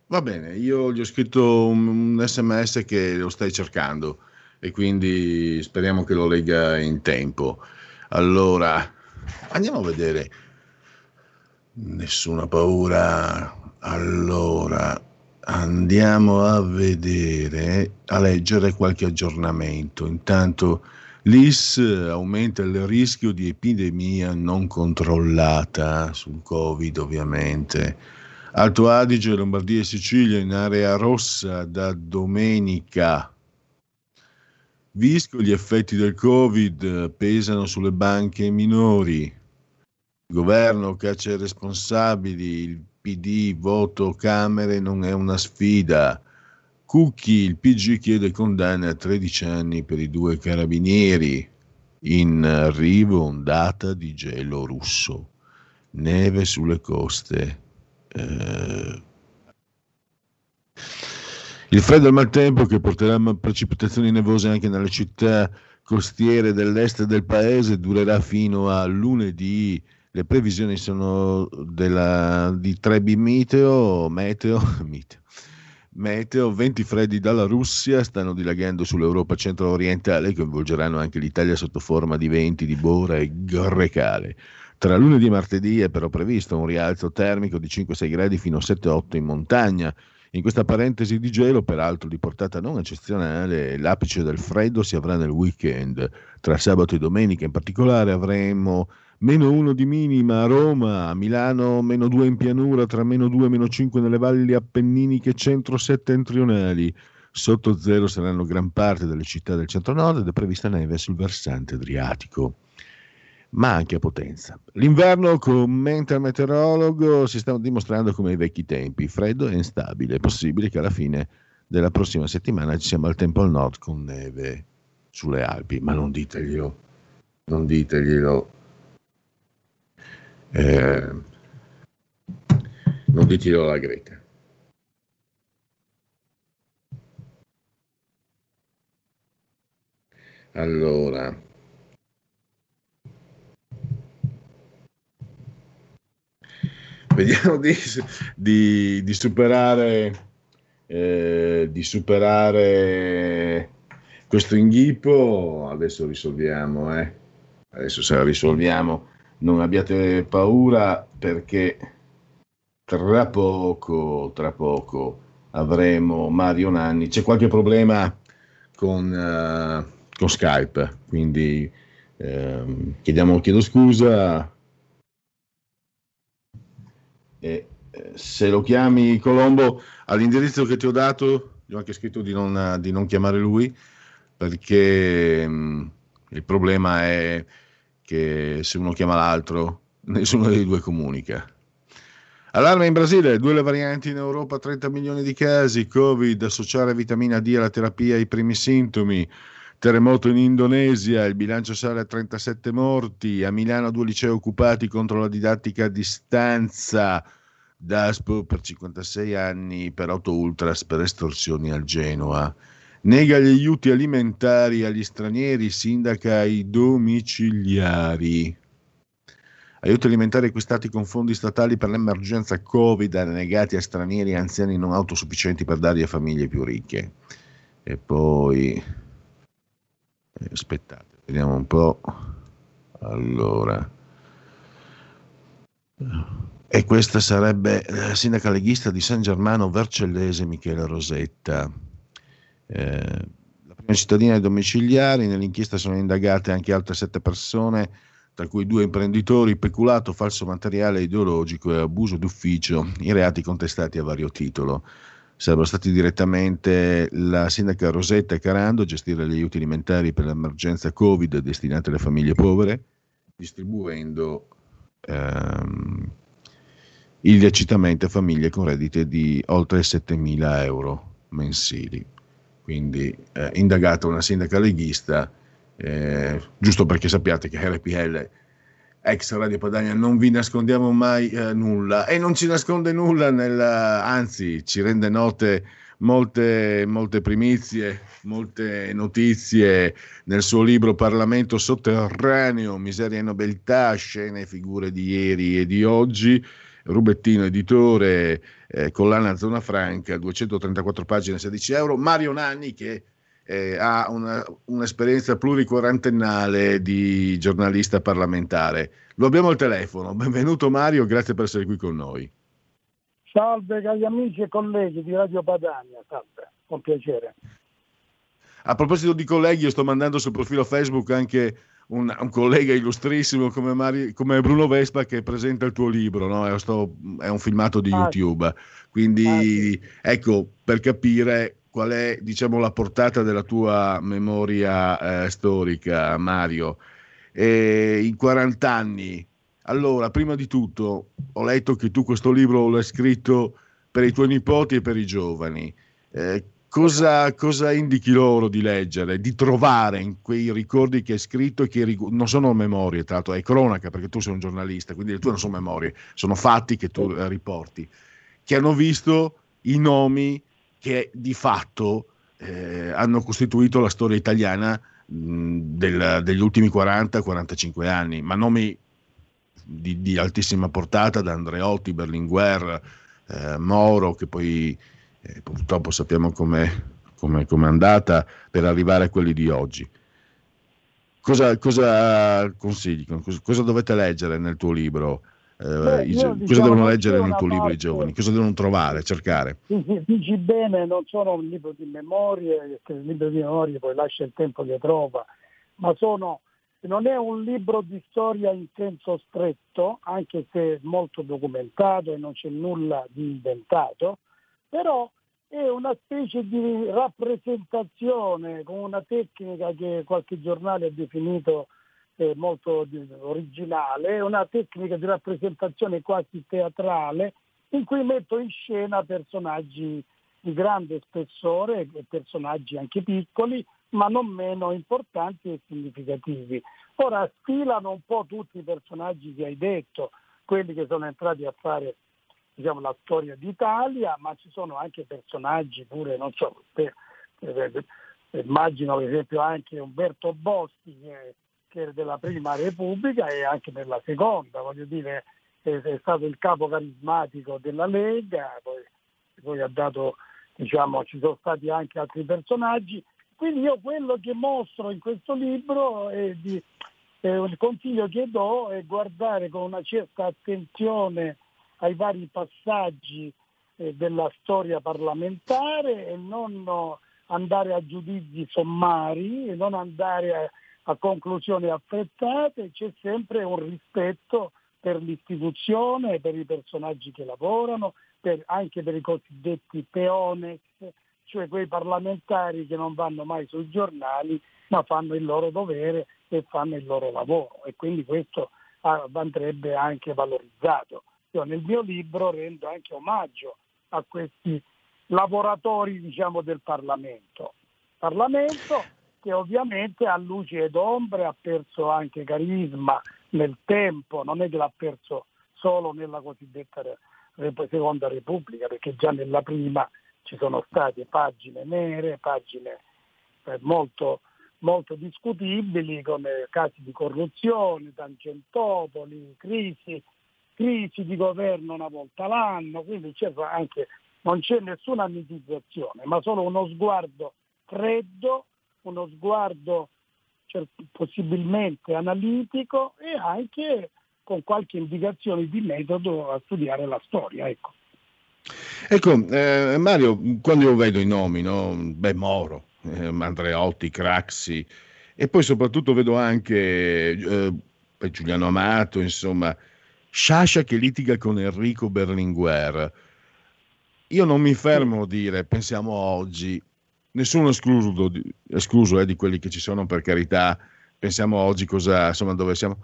Va bene, io gli ho scritto un, un sms che lo stai cercando e quindi speriamo che lo legga in tempo. Allora, andiamo a vedere. Nessuna paura. Allora, andiamo a vedere, a leggere qualche aggiornamento. Intanto l'IS aumenta il rischio di epidemia non controllata sul Covid, ovviamente. Alto Adige, Lombardia e Sicilia in area rossa da domenica. Visco, gli effetti del Covid pesano sulle banche minori. Il governo caccia i responsabili, il PD voto Camere non è una sfida. Cucchi, il PG chiede condanne a 13 anni per i due carabinieri. In arrivo ondata di gelo russo. Neve sulle coste. Eh, il freddo e il maltempo che porterà precipitazioni nevose anche nelle città costiere dell'est del paese durerà fino a lunedì. Le previsioni sono della, di 3B Meteo, meteo, meteo, meteo, venti freddi dalla Russia stanno dilagando sull'Europa centro-orientale e coinvolgeranno anche l'Italia sotto forma di venti di bora e grecale. Tra lunedì e martedì è però previsto un rialzo termico di 5-6 gradi fino a 7-8 in montagna. In questa parentesi di gelo, peraltro di portata non eccezionale, l'apice del freddo si avrà nel weekend. Tra sabato e domenica in particolare avremo meno 1 di minima a Roma, a Milano meno 2 in pianura, tra meno 2 e meno 5 nelle valli appenniniche centro-settentrionali. Sotto zero saranno gran parte delle città del centro-nord ed è prevista neve sul versante adriatico ma anche a Potenza. L'inverno, commenta il meteorologo, si sta dimostrando come ai vecchi tempi, freddo e instabile. È possibile che alla fine della prossima settimana ci sia maltempo al nord con neve sulle Alpi, ma non diteglielo, non diteglielo. Eh, non diteglielo alla greca. Allora, vediamo di, di, di superare, eh, di superare questo inghippo. Adesso risolviamo, eh. adesso se la risolviamo, non abbiate paura perché tra poco, tra poco avremo Mario Nanni. C'è qualche problema con, uh, con Skype, quindi eh, chiediamo, chiedo scusa e eh, se lo chiami Colombo all'indirizzo che ti ho dato, gli ho anche scritto di non, di non chiamare lui, perché mh, mm, il problema è che se uno chiama l'altro, nessuno dei due comunica. Allarme in Brasile, due le varianti in Europa, 30 milioni di casi, Covid, associare vitamina D alla terapia ai primi sintomi, terremoto in Indonesia, il bilancio sale a 37 morti, a Milano due licei occupati contro la didattica a distanza, Daspo per 56 anni per auto ultras per estorsioni al Genoa. Nega gli aiuti alimentari agli stranieri, sindaca i domiciliari. Aiuti alimentari acquistati con fondi statali per l'emergenza Covid negati a stranieri e anziani non autosufficienti per darli a famiglie più ricche. E poi aspettate, vediamo un po'. Allora. E questa sarebbe la sindaca leghista di San Germano Vercellese Michela Rosetta. Eh, la prima cittadina dei domiciliari, nell'inchiesta sono indagate anche altre sette persone, tra cui due imprenditori, peculato, falso materiale ideologico e abuso d'ufficio, i reati contestati a vario titolo. Sarebbero stati direttamente la sindaca Rosetta Carando a gestire gli aiuti alimentari per l'emergenza Covid destinati alle famiglie povere, distribuendo ehm, illecitamente famiglie con redditi di oltre 7.000 euro mensili. Quindi eh, indagata una sindaca leghista, eh, giusto perché sappiate che RPL, ex Radio Padania, non vi nascondiamo mai eh, nulla. E non ci nasconde nulla, nella, anzi ci rende note molte, molte primizie, molte notizie. Nel suo libro Parlamento sotterraneo, miseria e nobiltà, scene e figure di ieri e di oggi. Rubettino editore, eh, collana Zona Franca, 234 pagine, 16 euro. Mario Nanni che eh, ha una, un'esperienza pluriquarantennale di giornalista parlamentare. Lo abbiamo al telefono. Benvenuto Mario, grazie per essere qui con noi. Salve cari amici e colleghi di Radio Padania, salve, con piacere. A proposito di colleghi, io sto mandando sul profilo Facebook anche un, un collega illustrissimo come, Mari, come, Bruno Vespa che presenta il tuo libro, no? è, un filmato di ah, YouTube. Quindi ah, ecco, per capire qual è diciamo, la portata della tua memoria eh, storica, Mario. E in 40 anni, allora, prima di tutto, ho letto che tu questo libro l'hai scritto per i tuoi nipoti e per i giovani. Eh, cosa, cosa, indichi loro di leggere, di trovare in quei ricordi che hai scritto che rig- non sono memorie, tra l'altro è cronaca perché tu sei un giornalista, quindi le tue non sono memorie, sono fatti che tu eh, riporti, che hanno visto i nomi che di fatto eh, hanno costituito la storia italiana mh, del, degli ultimi 40-45 anni, ma nomi di, di, altissima portata da Andreotti, Berlinguer, eh, Moro, che poi eh, purtroppo sappiamo com'è, com'è, andata per arrivare a quelli di oggi. Cosa, cosa consigli? Cosa, dovete leggere nel tuo libro? Eh, Beh, i, cosa diciamo devono leggere nel tuo parte, libro i giovani? Cosa devono trovare, cercare? Dici bene, non sono un libro di memorie, perché il libro di memorie poi lascia il tempo che trova, ma sono, non è un libro di storia in senso stretto, anche se molto documentato e non c'è nulla di inventato, però è una specie di rappresentazione con una tecnica che qualche giornale ha definito eh, molto originale, è una tecnica di rappresentazione quasi teatrale in cui metto in scena personaggi di grande spessore e personaggi anche piccoli, ma non meno importanti e significativi. Ora sfilano un po' tutti i personaggi che hai detto, quelli che sono entrati a fare diciamo, la storia d'Italia, ma ci sono anche personaggi pure, non so, per, per, per, immagino per esempio anche Umberto Boschi che, era della prima Repubblica e anche per seconda, voglio dire, è, è stato il capo carismatico della Lega, poi, poi ha dato, diciamo, ci sono stati anche altri personaggi. Quindi io quello che mostro in questo libro è di, eh, il consiglio che do è guardare con una certa attenzione ai vari passaggi eh, della storia parlamentare e non andare a giudizi sommari e non andare a, a conclusioni affrettate, c'è sempre un rispetto per l'istituzione, per i personaggi che lavorano, per, anche per i cosiddetti peones, cioè quei parlamentari che non vanno mai sui giornali ma fanno il loro dovere e fanno il loro lavoro e quindi questo ah, andrebbe anche valorizzato. Io nel mio libro rendo anche omaggio a questi lavoratori diciamo, del Parlamento. Parlamento che ovviamente a luce ed ombre ha perso anche carisma nel tempo, non è che l'ha perso solo nella cosiddetta seconda Repubblica, perché già nella prima ci sono state pagine nere, pagine eh, molto, molto discutibili come casi di corruzione, Tangentopoli, crisi crisi di governo una volta l'anno, quindi c'è anche, non c'è nessuna mitizzazione, ma solo uno sguardo freddo, uno sguardo cioè, possibilmente analitico e anche con qualche indicazione di metodo a studiare la storia. Ecco. Ecco, eh, Mario, quando io vedo i nomi, no? Beh, Moro, eh, Andreotti, Craxi, e poi soprattutto vedo anche eh, Giuliano Amato, insomma, Sciascia che litiga con Enrico Berlinguer. Io non mi fermo a dire, pensiamo oggi, nessuno escluso, escluso eh, di quelli che ci sono per carità, pensiamo oggi cosa, insomma, dove siamo,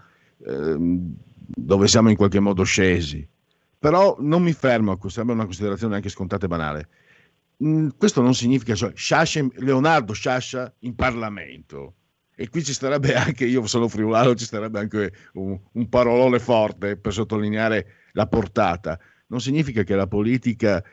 eh, dove siamo in qualche modo scesi. Però non mi fermo a questa, è una considerazione anche scontata e banale. Mm, questo non significa, cioè, Sciascia, Leonardo Sciascia in Parlamento e qui ci starebbe anche, io sono friulano, ci starebbe anche un, un parolone forte per sottolineare la portata. Non significa che la politica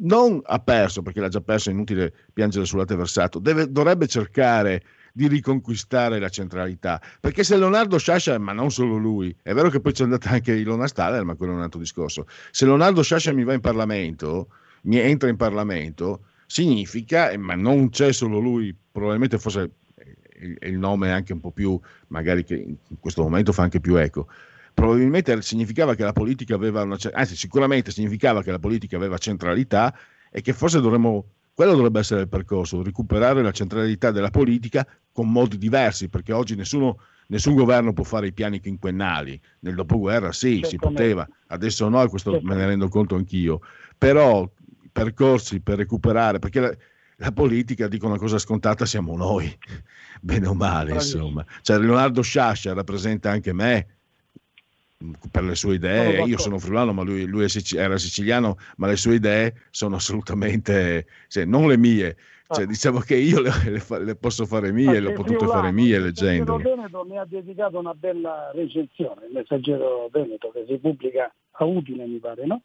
non ha perso, perché l'ha già perso, è inutile piangere sul latte versato, deve, dovrebbe cercare di riconquistare la centralità. Perché se Leonardo Sciascia, ma non solo lui, è vero che poi c'è andata anche Ilona Staller, ma quello è un altro discorso. Se Leonardo Sciascia mi va in Parlamento, mi entra in Parlamento, significa, ma non c'è solo lui, probabilmente forse il, il nome anche un po' più, magari che in questo momento fa anche più eco, probabilmente significava che la politica aveva una, anzi sicuramente significava che la politica aveva centralità e che forse dovremmo, quello dovrebbe essere il percorso, recuperare la centralità della politica con modi diversi, perché oggi nessuno nessun governo può fare i piani quinquennali. Nel dopoguerra sì, si poteva, adesso no, e questo me ne rendo conto anch'io. Però percorsi per recuperare, perché la, la politica, dico una cosa scontata, siamo noi, bene o male, insomma. Cioè Leonardo Sciascia rappresenta anche me, per le sue idee, io sono friulano, ma lui, lui era siciliano, ma le sue idee sono assolutamente, cioè, non le mie, cioè, ah. diciamo che io le, le, le posso fare mie, le ho potute friulano, fare mie leggendo. Il Veneto mi ha dedicato una bella recensione, il messaggero Veneto che si pubblica a Udine mi pare, no?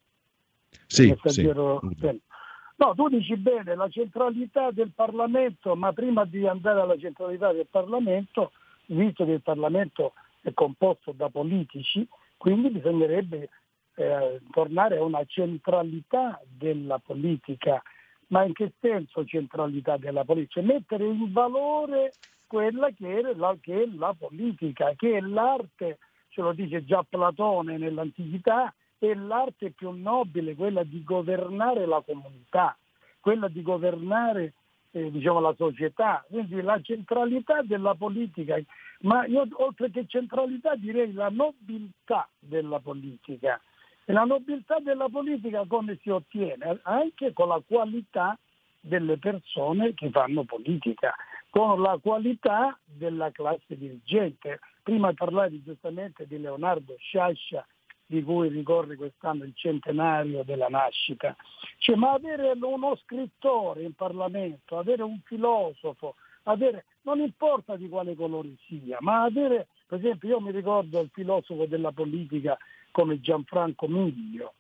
Sì, sì. No, tu dici bene, la centralità del Parlamento, ma prima di andare alla centralità del Parlamento, visto che il Parlamento è composto da politici, quindi bisognerebbe eh, tornare a una centralità della politica. Ma in che senso centralità della politica? Mettere in valore quella che è la, che è la politica, che è l'arte, ce lo dice già Platone nell'antichità, è l'arte più nobile, quella di governare la comunità, quella di governare eh, diciamo, la società. Quindi la centralità della politica ma io oltre che centralità direi la nobiltà della politica. E la nobiltà della politica come si ottiene? Anche con la qualità delle persone che fanno politica, con la qualità della classe dirigente. Prima parlavi giustamente di Leonardo Sciascia, di cui ricorre quest'anno il centenario della nascita. Cioè, ma avere uno scrittore in Parlamento, avere un filosofo, avere, non importa di quale colore sia, ma avere, per esempio io mi ricordo il filosofo della politica come Gianfranco Miglio,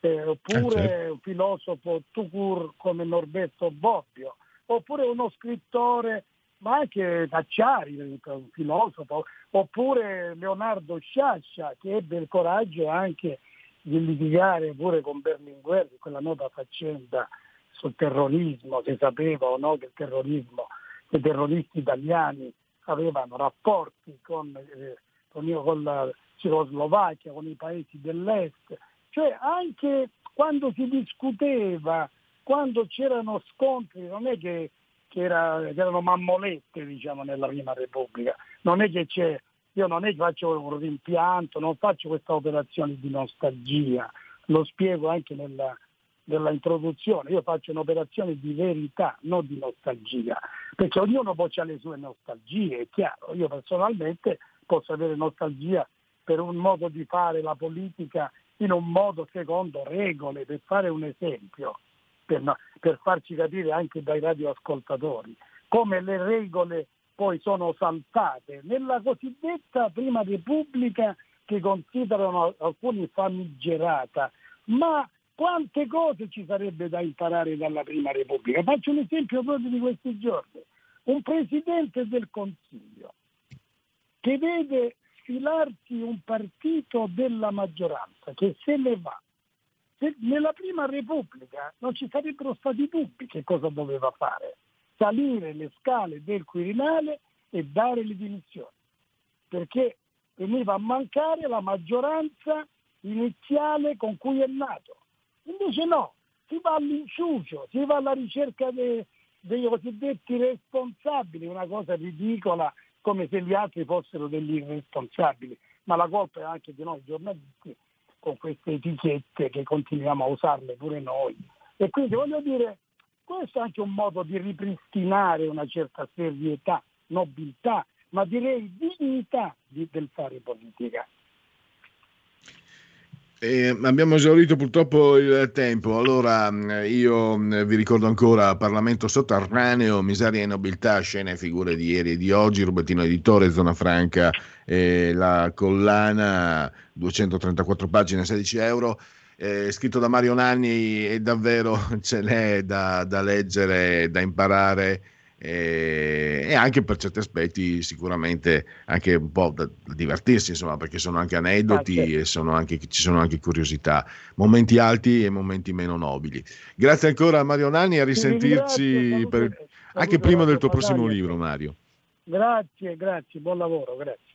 eh, oppure eh, certo. un filosofo Tucur come Norberto Bobbio, oppure uno scrittore, ma anche Tacciari, un filosofo, oppure Leonardo Sciascia che ebbe il coraggio anche di litigare pure con Berlinguer, quella nota faccenda sul terrorismo, se sapeva o no che il terrorismo i terroristi italiani avevano rapporti con, eh, con, con la Cecoslovacchia, con i paesi dell'est, cioè anche quando si discuteva, quando c'erano scontri, non è che, che, era, che erano mammolette diciamo, nella Prima Repubblica, non è che c'è, io non è che faccio un rimpianto, non faccio questa operazione di nostalgia, lo spiego anche nella, della introduzione, io faccio un'operazione di verità, non di nostalgia, perché ognuno poi ha le sue nostalgie, è chiaro, io personalmente posso avere nostalgia per un modo di fare la politica in un modo secondo regole, per fare un esempio, per, per farci capire anche dai radioascoltatori, come le regole poi sono saltate nella cosiddetta prima repubblica che considerano alcuni famigerata, ma quante cose ci sarebbe da imparare dalla Prima Repubblica. Faccio un esempio proprio di questi giorni. Un Presidente del Consiglio che vede sfilarsi un partito della maggioranza che se ne va. Se nella Prima Repubblica non ci sarebbero stati dubbi che cosa doveva fare. Salire le scale del Quirinale e dare le dimissioni. Perché veniva a mancare la maggioranza iniziale con cui è nato Invece no, si va all'inciucio, si va alla ricerca dei, dei cosiddetti responsabili, una cosa ridicola come se gli altri fossero degli irresponsabili, ma la colpa è anche di noi giornalisti con queste etichette che continuiamo a usarle pure noi. E quindi voglio dire, questo è anche un modo di ripristinare una certa serietà, nobiltà, ma direi dignità di, del fare politica. Eh, abbiamo esaurito purtroppo il tempo, allora io vi ricordo ancora Parlamento sotterraneo, miseria e nobiltà, scene e figure di ieri e di oggi, Rubettino Editore, Zona Franca, eh, la collana, 234 pagine, 16 euro. Eh, scritto da Mario Nanni e davvero ce n'è da, da leggere, da imparare e, anche per certi aspetti sicuramente anche un po' da, da divertirsi insomma perché sono anche aneddoti ah, e sono anche, ci sono anche curiosità. Momenti alti e momenti meno nobili. Grazie ancora a Mario Nanni a risentirci per, anche prima del tuo prossimo libro Mario. Grazie grazie buon lavoro grazie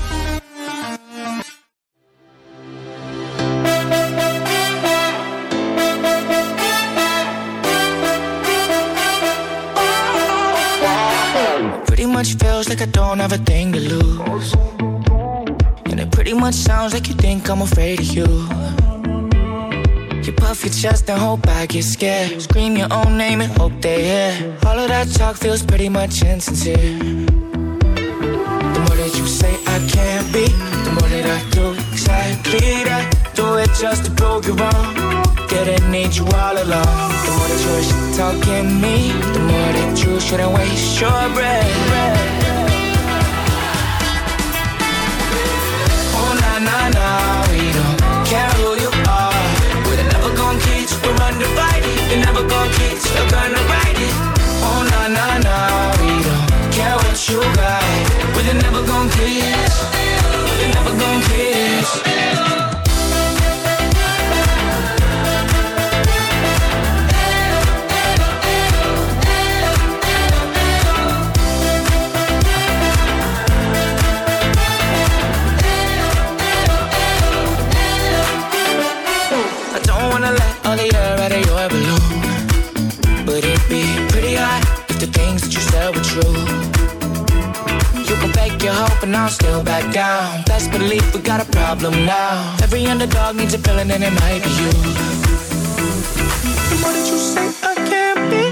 Like I don't have a thing to lose. And it pretty much sounds like you think I'm afraid of you. You puff your chest and hope I get scared. Scream your own name and hope they hear. All of that talk feels pretty much insincere. The more that you say I can't be, the more that I do exactly that. Do it just to prove you wrong. Didn't need you all along. The more that you're talking me, the more that you shouldn't waste your breath. Oh na na na, we don't care who you are. We're never gonna kiss, we're undivided. You're never gonna kiss, you're gonna ride it. Oh na na na, we don't care what you got. We're never gonna kiss, we're never gonna kiss. And I'll still back down. Best believe we got a problem now. Every underdog needs a villain and it might be you. More that you say I can't be,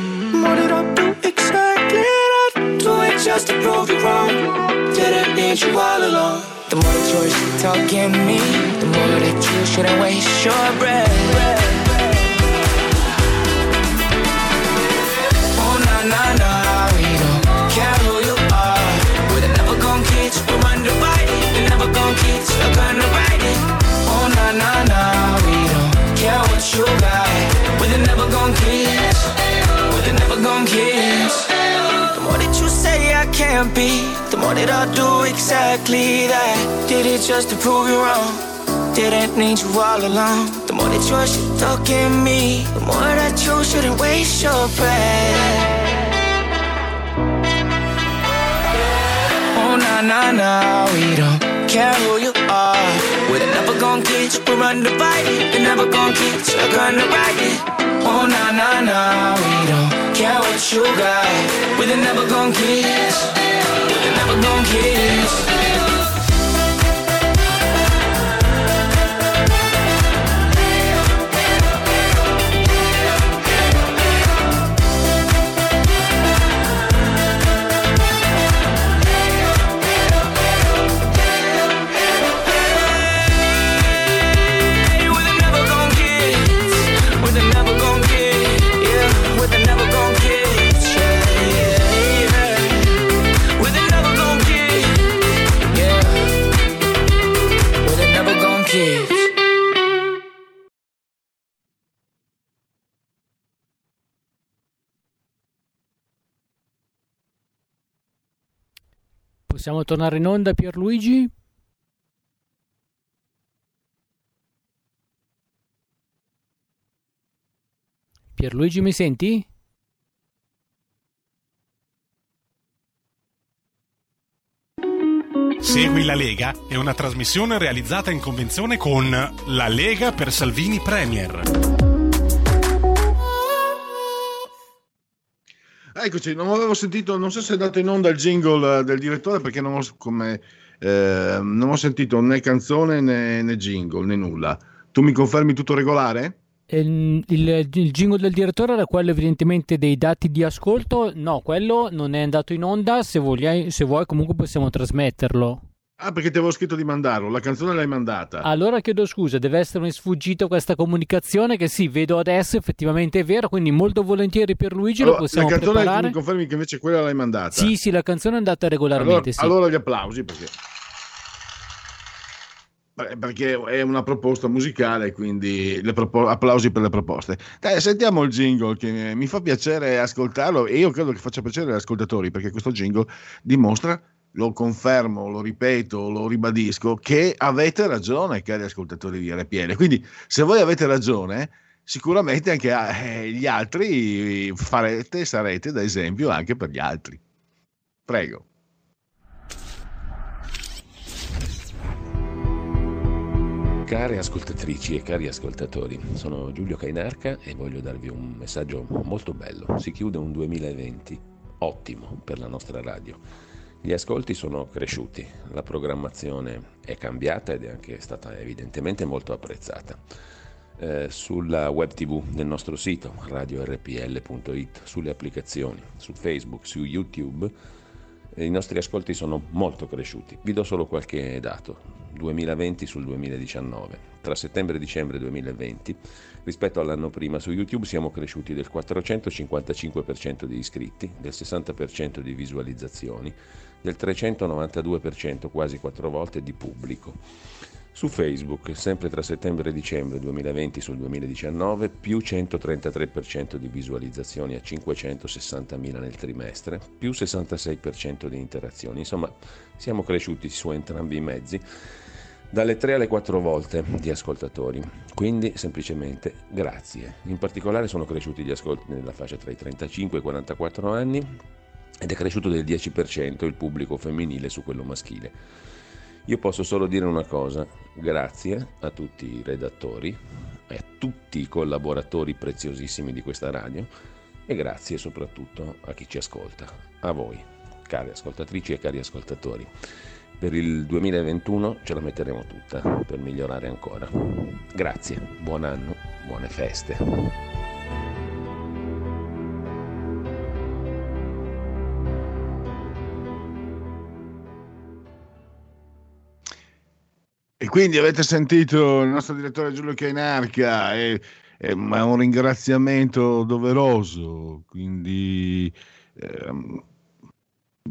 more that I'll do exactly that. Do it just to prove you wrong. Didn't need you all along. The more that you're talking me, the more that you shouldn't waste your breath. Can't be, the more that I'll do exactly that. Did it just to prove you wrong. Didn't need you all along. The more that you're shit talking me, the more that you shouldn't waste your breath. Oh na na na, we don't care who you are. We're never gonna kiss, we're undivided. You're never gonna kiss, you're gonna ride it. Oh na na na, we don't care what you got. We're never gonna kiss, you're never gonna kiss. Possiamo tornare in onda, Pierluigi? Pierluigi, mi senti? Segui la Lega è una trasmissione realizzata in convenzione con La Lega per Salvini Premier. Eccoci, non avevo sentito, non so se è andato in onda il jingle eh, del direttore perché non ho, come, eh, non ho sentito né canzone né, né jingle né nulla. Tu mi confermi tutto regolare? Il, il, il jingle del direttore era quello evidentemente dei dati di ascolto. No, quello non è andato in onda. Se, voglia, se vuoi, comunque possiamo trasmetterlo. Ah, perché ti avevo scritto di mandarlo, la canzone l'hai mandata. Allora chiedo scusa, deve essermi sfuggita questa comunicazione che sì, vedo adesso, effettivamente è vero, quindi molto volentieri per Luigi Allora, lo possiamo la canzone preparare. mi confermi che invece quella l'hai mandata? Sì, sì, la canzone è andata regolarmente, allora, sì. allora gli applausi perché... perché è una proposta musicale, quindi propo- applausi per le proposte. Dai, sentiamo il jingle che mi fa piacere ascoltarlo e io credo che faccia piacere agli ascoltatori perché questo jingle dimostra, lo confermo, lo ripeto, lo ribadisco, che avete ragione, cari ascoltatori di RPL. Quindi se voi avete ragione, sicuramente anche eh, gli altri farete, sarete da esempio anche per gli altri. Prego. Care ascoltatrici e cari ascoltatori, sono Giulio Cainarca e voglio darvi un messaggio molto bello. Si chiude un 2020 ottimo per la nostra radio. Gli ascolti sono cresciuti, la programmazione è cambiata ed è anche stata evidentemente molto apprezzata. Eh, sulla web tv del nostro sito radiorpl.it, sulle applicazioni, su Facebook, su YouTube, eh, i nostri ascolti sono molto cresciuti. Vi do solo qualche dato. 2020 sul 2019. Tra settembre e dicembre 2020, rispetto all'anno prima su YouTube siamo cresciuti del 455% di iscritti, del 60% di visualizzazioni, del 392%, quasi quattro volte, di pubblico. Su Facebook, sempre tra settembre e dicembre 2020 sul 2019, più 133% di visualizzazioni a 560.000 nel trimestre, più 66% di interazioni. Insomma, siamo cresciuti su entrambi i mezzi dalle 3 alle 4 volte di ascoltatori. Quindi semplicemente grazie. In particolare sono cresciuti gli ascolti nella fascia tra i 35 e i 44 anni ed è cresciuto del 10% il pubblico femminile su quello maschile. Io posso solo dire una cosa, grazie a tutti i redattori a tutti i collaboratori preziosissimi di questa radio e grazie soprattutto a chi ci ascolta, a voi, cari ascoltatrici e cari ascoltatori. Per il 2021 ce la metteremo tutta per migliorare ancora. Grazie, buon anno, buone feste. Quindi avete sentito il nostro direttore Giulio Chiainarca, è, è un ringraziamento doveroso, quindi ehm,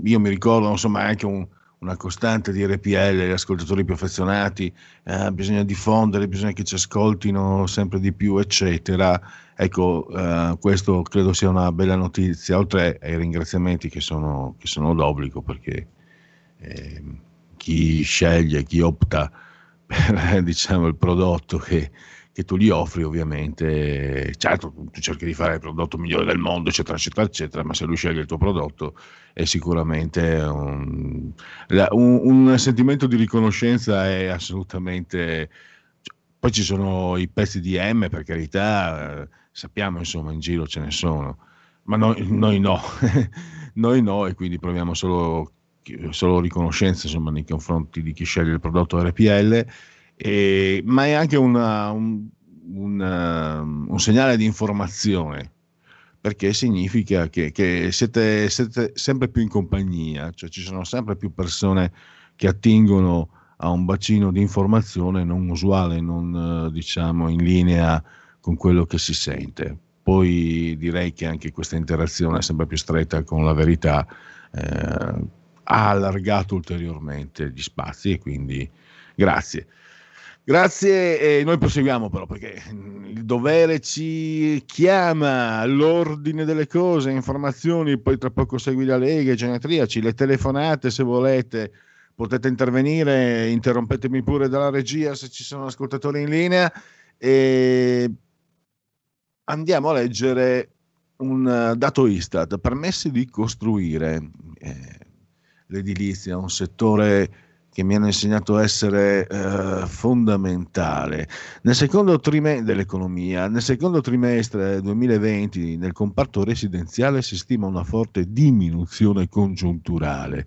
io mi ricordo insomma anche un, una costante di RPL, gli ascoltatori più affezionati, eh, bisogna diffondere, bisogna che ci ascoltino sempre di più, eccetera. Ecco, eh, questo credo sia una bella notizia, oltre ai ringraziamenti che sono, che sono d'obbligo, perché eh, chi sceglie, chi opta diciamo, il prodotto che, che, tu gli offri, ovviamente, certo, tu cerchi di fare il prodotto migliore del mondo, eccetera, eccetera, eccetera, ma se lui sceglie il tuo prodotto è sicuramente un, un, un sentimento di riconoscenza è assolutamente... Cioè, poi ci sono i pezzi di M, per carità, sappiamo insomma in giro ce ne sono, ma noi, noi no, noi no e quindi proviamo solo solo riconoscenza insomma, nei confronti di chi sceglie il prodotto RPL, e, ma è anche una, un, una, un, segnale di informazione perché significa che, che siete, siete, sempre più in compagnia, cioè ci sono sempre più persone che attingono a un bacino di informazione non usuale, non diciamo in linea con quello che si sente. Poi direi che anche questa interazione è sempre più stretta con la verità. Eh, ha allargato ulteriormente gli spazi e quindi grazie. Grazie e noi proseguiamo però perché il dovere ci chiama all'ordine delle cose, informazioni, poi tra poco segui la Lega, genetriaci, le telefonate se volete, potete intervenire, interrompetemi pure dalla regia se ci sono ascoltatori in linea e andiamo a leggere un dato Istat, permessi di costruire. Eh, l'edilizia, un settore che mi hanno insegnato essere eh, fondamentale. Nel secondo trimestre dell'economia, nel secondo trimestre 2020 nel comparto residenziale si stima una forte diminuzione congiunturale.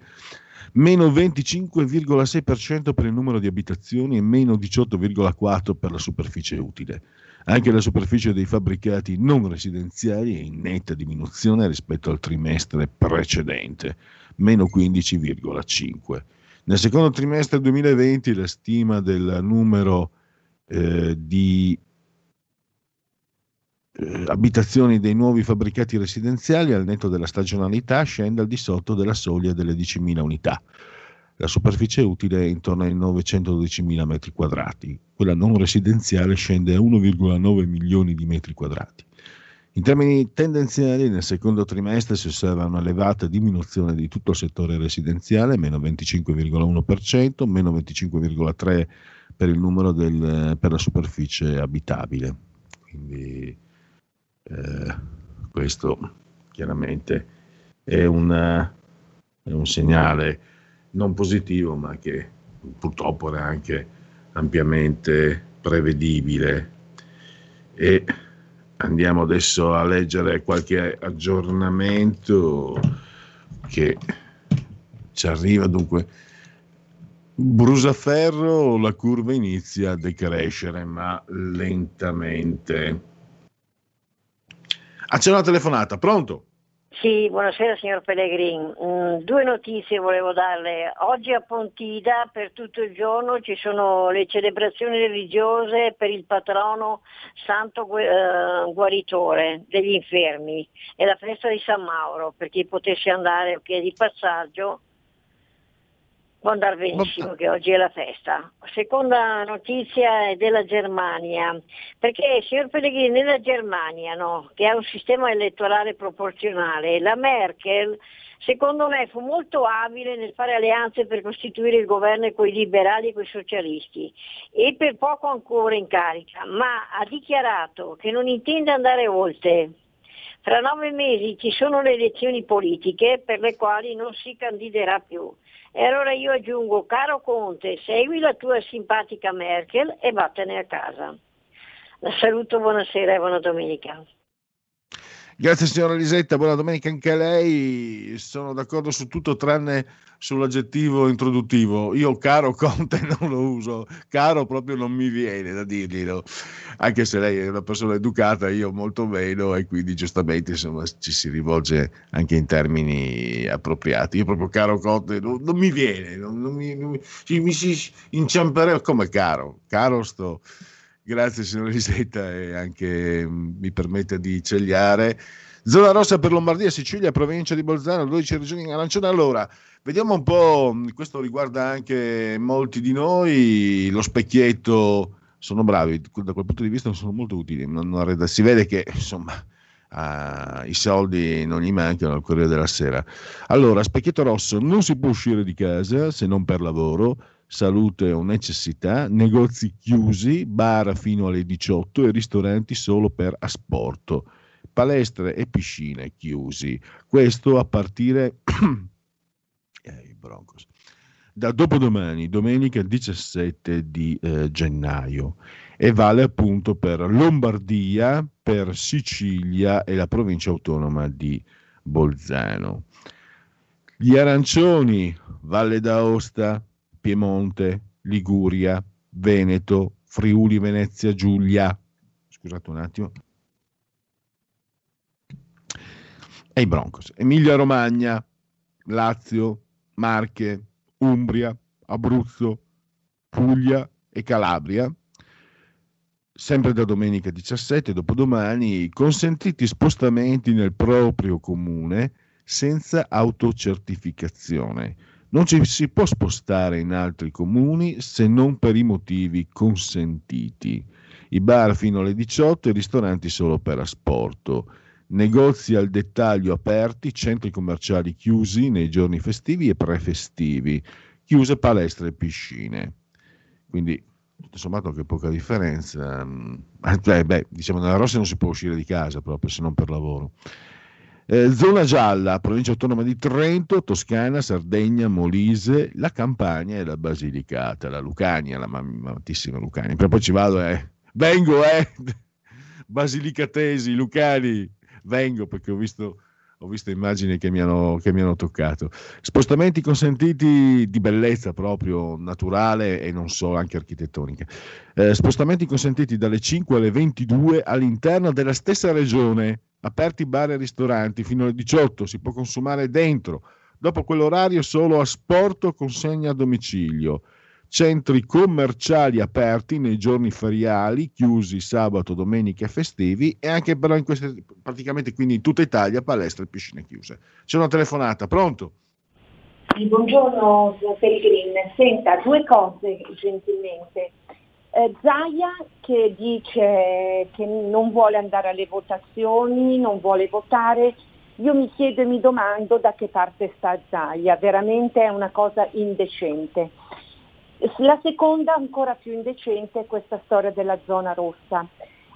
Meno 25,6% per il numero di abitazioni e meno 18,4% per la superficie utile. Anche la superficie dei fabbricati non residenziali è in netta diminuzione rispetto al trimestre precedente meno 15,5. Nel secondo trimestre 2020 la stima del numero eh, di eh, abitazioni dei nuovi fabbricati residenziali al netto della stagionalità scende al di sotto della soglia delle 10.000 unità. La superficie utile è intorno ai 912.000 metri quadrati, quella non residenziale scende a 1,9 milioni di metri quadrati. In termini tendenziali, nel secondo trimestre si osserva un'elevata diminuzione di tutto il settore residenziale, meno 25,1%, meno 25,3% per il numero del, per la superficie abitabile. Quindi eh, questo chiaramente è, una, è un segnale non positivo, ma che purtroppo era anche ampiamente prevedibile. E andiamo adesso a leggere qualche aggiornamento che ci arriva dunque. Brusaferro, la curva inizia a decrescere, ma lentamente. Ah, c'è una telefonata, pronto? Sì, buonasera signor Pellegrin. Mm, due notizie volevo darle. Oggi a Pontida per tutto il giorno ci sono le celebrazioni religiose per il patrono Santo eh, Guaritore degli infermi e la festa di San Mauro per chi potesse andare che è di passaggio può andare benissimo che oggi è la festa. Seconda notizia è della Germania, perché signor Pellegrini nella Germania no, che ha un sistema elettorale proporzionale, la Merkel secondo me fu molto abile nel fare alleanze per costituire il governo con i liberali e con i socialisti e per poco ancora in carica, ma ha dichiarato che non intende andare oltre. Fra nove mesi ci sono le elezioni politiche per le quali non si candiderà più. E allora io aggiungo, caro Conte, segui la tua simpatica Merkel e vattene a casa. La saluto, buonasera e buona domenica. Grazie signora Lisetta, buona domenica anche a lei. Sono d'accordo su tutto tranne sull'aggettivo introduttivo. Io caro Conte non lo uso, caro proprio non mi viene da dirglielo, anche se lei è una persona educata, io molto meno e quindi giustamente insomma ci si rivolge anche in termini appropriati. Io proprio caro Conte non, non mi viene, non, non mi, mi, mi, si inciamperei come caro, caro sto Grazie signor Lisetta e anche mm, mi permette di cegliare. Zona rossa per Lombardia, Sicilia, provincia di Bolzano, 12 regioni in arancione. Allora, vediamo un po', mm, questo riguarda anche molti di noi, lo specchietto, sono bravi, da quel punto di vista sono molto utili, non, si vede che insomma uh, i soldi non gli mancano al Corriere della Sera. Allora, specchietto rosso, non si può uscire di casa se non per lavoro, salute o necessità, negozi chiusi, bar fino alle 18 e ristoranti solo per asporto, palestre e piscine chiusi. Questo a partire eh, da dopodomani, domenica 17 di eh, gennaio e vale appunto per Lombardia, per Sicilia e la provincia autonoma di Bolzano. Gli arancioni, Valle d'Aosta, Piemonte, Liguria, Veneto, Friuli, Venezia, Giulia. Scusate un attimo. E i Broncos. Emilia Romagna, Lazio, Marche, Umbria, Abruzzo, Puglia e Calabria. Sempre da domenica 17, dopodomani, consentiti spostamenti nel proprio comune senza autocertificazione non ci si può spostare in altri comuni se non per i motivi consentiti. I bar fino alle 18 e i ristoranti solo per asporto. Negozi al dettaglio aperti, centri commerciali chiusi nei giorni festivi e prefestivi, chiuse palestre e piscine. Quindi, tutto sommato, che poca differenza. Eh, beh, diciamo, nella Rossa non si può uscire di casa proprio se non per lavoro. Eh, zona gialla, provincia autonoma di Trento, Toscana, Sardegna, Molise, la Campania e la Basilicata, la Lucania, la mamatissima Lucania. Per poi ci vado, eh. Vengo, eh. Basilicatesi, Lucani, vengo perché ho visto ho visto immagini che mi, hanno, che mi, hanno, toccato. Spostamenti consentiti di bellezza proprio naturale e non solo, anche architettonica. Eh, spostamenti consentiti dalle 5 alle 22 all'interno della stessa regione aperti bar e ristoranti fino alle 18, si può consumare dentro. Dopo quell'orario solo asporto consegna a domicilio. Centri commerciali aperti nei giorni feriali, chiusi sabato, domenica e festivi e anche però in queste, praticamente quindi in tutta Italia palestre e piscine chiuse. C'è una telefonata, pronto? Buongiorno Pellegrin, senta due cose gentilmente. Eh, Zaia che dice che non vuole andare alle votazioni, non vuole votare, io mi chiedo e mi domando da che parte sta Zaia, veramente è una cosa indecente. La seconda, ancora più indecente, è questa storia della zona rossa.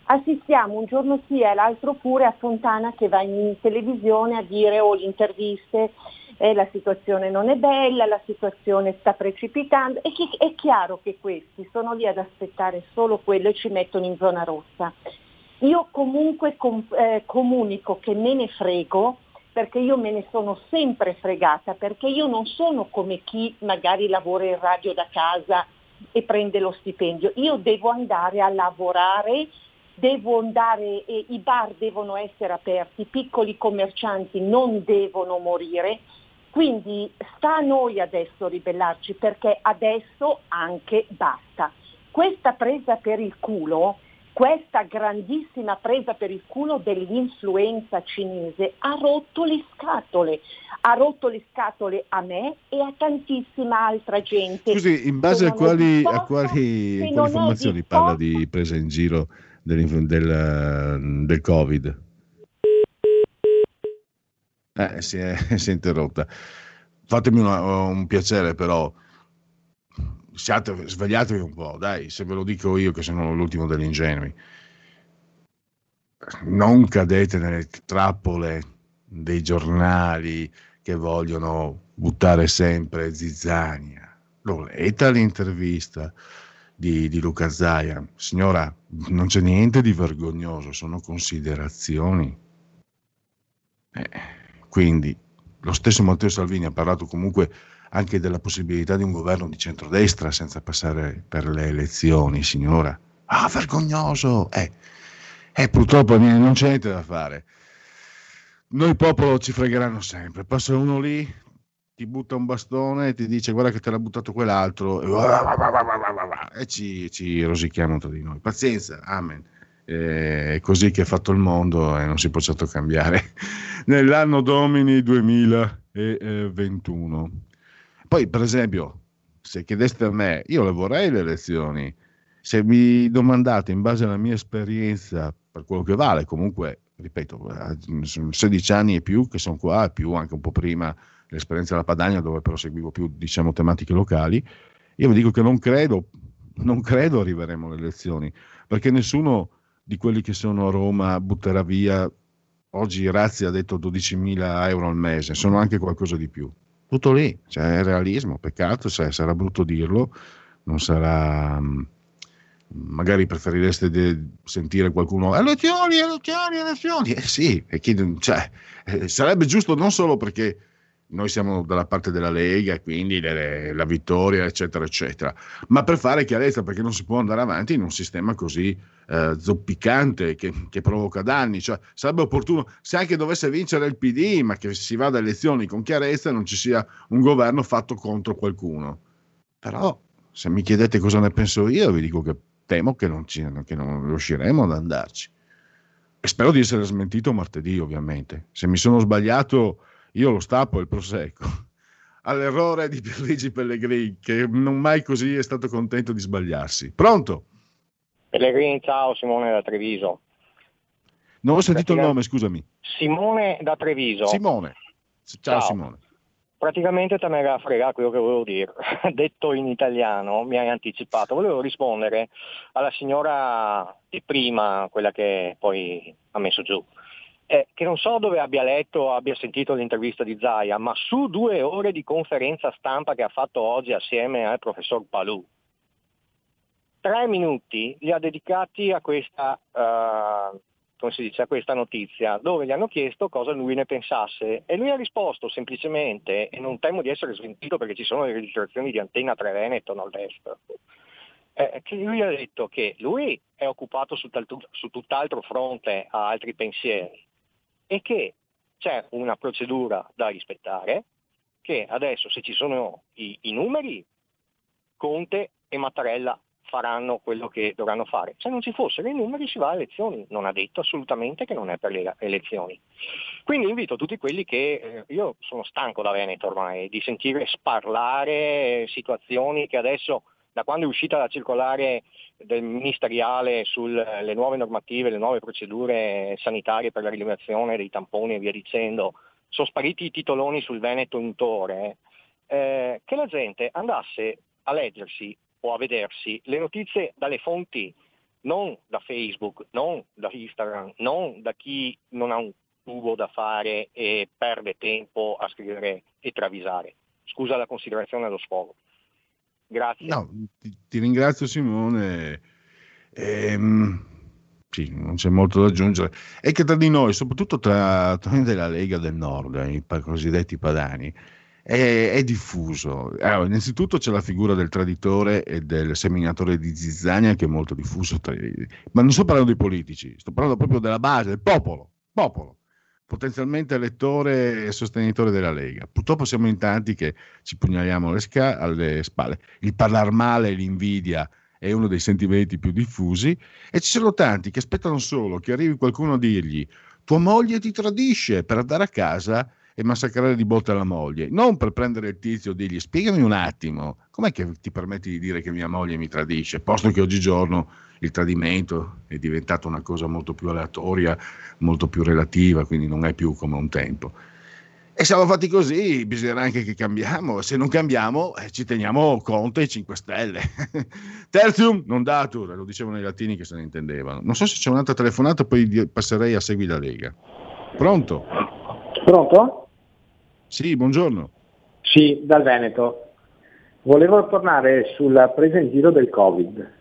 Assistiamo un giorno sì e l'altro pure a Fontana che va in televisione a dire o oh, le interviste eh, la situazione non è bella, la situazione sta precipitando e chi, è chiaro che questi sono lì ad aspettare solo quello e ci mettono in zona rossa. Io comunque com, eh, comunico che me ne frego perché io me ne sono sempre fregata, perché io non sono come chi magari lavora in radio da casa e prende lo stipendio, io devo andare a lavorare, devo andare, eh, i bar devono essere aperti, i piccoli commercianti non devono morire, quindi sta a noi adesso ribellarci perché adesso anche basta. Questa presa per il culo questa grandissima presa per il culo dell'influenza cinese ha rotto le scatole, ha rotto le scatole a me e a tantissima altra gente. Scusi, in base a quali, a quali, quali informazioni di parla di presa in giro del, del, del Covid? Eh, si è, si è interrotta. Fatemi una, un piacere però siate, svegliatevi un po', dai, se ve lo dico io che sono l'ultimo degli ingenui. Non cadete nelle trappole dei giornali che vogliono buttare sempre zizzania. L'ho letta l'intervista di, di Luca Zaia. Signora, non c'è niente di vergognoso, sono considerazioni. Eh, quindi, lo stesso Matteo Salvini ha parlato comunque anche della possibilità di un governo di centrodestra senza passare per le elezioni, signora. Ah, vergognoso! Eh, eh purtroppo non c'è niente da fare. Noi popolo ci fregheranno sempre. Passa uno lì, ti butta un bastone e ti dice guarda che te l'ha buttato quell'altro e ci, ci rosichiamo tra di noi. Pazienza, amen. Eh, è così che è fatto il mondo e non si può certo cambiare. Nell'anno domini 2021. Poi, per esempio, se chiedeste a me, io le vorrei le elezioni. Se mi domandate in base alla mia esperienza, per quello che vale, comunque, ripeto, sono 16 anni e più che sono qua, più anche un po' prima l'esperienza della Padania, dove però seguivo più, diciamo, tematiche locali, io vi dico che non credo, non credo arriveremo alle elezioni, perché nessuno di quelli che sono a Roma butterà via, oggi Razzi ha detto 12.000 euro al mese, sono anche qualcosa di più tutto lì, cioè è realismo, peccato, cioè, sarà brutto dirlo, non sarà... Mm, magari preferireste de- sentire qualcuno elezioni, elezioni, elezioni. Eh sì, chi, cioè, eh, sarebbe giusto non solo perché noi siamo dalla parte della Lega e quindi le, la vittoria, eccetera, eccetera, ma per fare chiarezza perché non si può andare avanti in un sistema così eh, zoppicante che, che, provoca danni. Cioè, sarebbe opportuno, se anche dovesse vincere il PD, ma che si vada alle elezioni con chiarezza, non ci sia un governo fatto contro qualcuno. Però, se mi chiedete cosa ne penso io, vi dico che temo che non, ci, che non riusciremo ad andarci. E spero di essere smentito martedì, ovviamente. Se mi sono sbagliato, io lo stappo il prosecco. All'errore di Pierluigi Pellegrini, che non mai così è stato contento di sbagliarsi. Pronto? Pellegrini, ciao, Simone da Treviso. Non ho sentito il nome, scusami. Simone da Treviso. Simone. Ciao, ciao. Simone. Praticamente te ne era fregato quello che volevo dire. Detto in italiano, mi hai anticipato. Volevo rispondere alla signora di prima, quella che poi ha messo giù. Eh, che non so dove abbia letto abbia sentito l'intervista di Zaia, ma su due ore di conferenza stampa che ha fatto oggi assieme al professor Palù, tre minuti li ha dedicati a questa, uh, come si dice, a questa notizia, dove gli hanno chiesto cosa lui ne pensasse. E lui ha risposto semplicemente, e non temo di essere smentito perché ci sono le registrazioni di Antenna 3 Veneto nord-est, eh, che lui ha detto che lui è occupato su, tal, su tutt'altro fronte, ha altri pensieri e che c'è una procedura da rispettare, che adesso se ci sono i, i numeri, Conte e Mattarella faranno quello che dovranno fare. Se non ci fossero i numeri si va a elezioni, non ha detto assolutamente che non è per le elezioni. Quindi invito tutti quelli che, eh, io sono stanco da Veneto ormai, di sentire sparlare situazioni che adesso, da quando è uscita la circolare del ministeriale sulle nuove normative, le nuove procedure sanitarie per la rilevazione dei tamponi e via dicendo, sono spariti i titoloni sul Veneto in tore, eh, che la gente andasse a leggersi o a vedersi le notizie dalle fonti, non da Facebook, non da Instagram, non da chi non ha un tubo da fare e perde tempo a scrivere e travisare. Scusa la considerazione dello sfogo. Grazie. No, ti, ti ringrazio Simone. Ehm, sì, non c'è molto da aggiungere. È che tra di noi, soprattutto tra, tra della Lega del Nord, i cosiddetti padani, è, è diffuso. Allora, innanzitutto c'è la figura del traditore e del seminatore di zizzania che è molto diffuso, tra, ma non sto parlando dei politici, sto parlando proprio della base, del popolo, popolo potenzialmente elettore e sostenitore della Lega. Purtroppo siamo in tanti che ci pugnaliamo alle, sca- alle spalle. Il parlare male e l'invidia è uno dei sentimenti più diffusi e ci sono tanti che aspettano solo che arrivi qualcuno a dirgli tua moglie ti tradisce per andare a casa e massacrare di botte la moglie, non per prendere il tizio e dirgli spiegami un attimo, com'è che ti permetti di dire che mia moglie mi tradisce, posto che oggigiorno il tradimento è diventato una cosa molto più aleatoria, molto più relativa, quindi non è più come un tempo. E siamo fatti così, bisognerà anche che cambiamo, se non cambiamo eh, ci teniamo Conte e 5 Stelle. Tertium non datur, lo dicevano i latini che se ne intendevano. Non so se c'è un'altra telefonata, poi passerei a Segui la Lega. Pronto? Pronto? Sì, buongiorno. Sì, dal Veneto. Volevo tornare sulla presa in giro del Covid.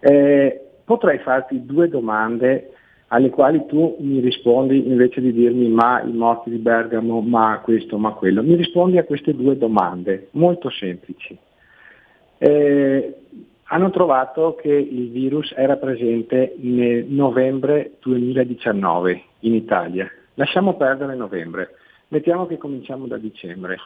Eh, potrei farti due domande alle quali tu mi rispondi invece di dirmi ma i morti di Bergamo, ma questo, ma quello. Mi rispondi a queste due domande molto semplici. Eh, hanno trovato che il virus era presente nel novembre 2019 in Italia. Lasciamo perdere novembre. Mettiamo che cominciamo da dicembre.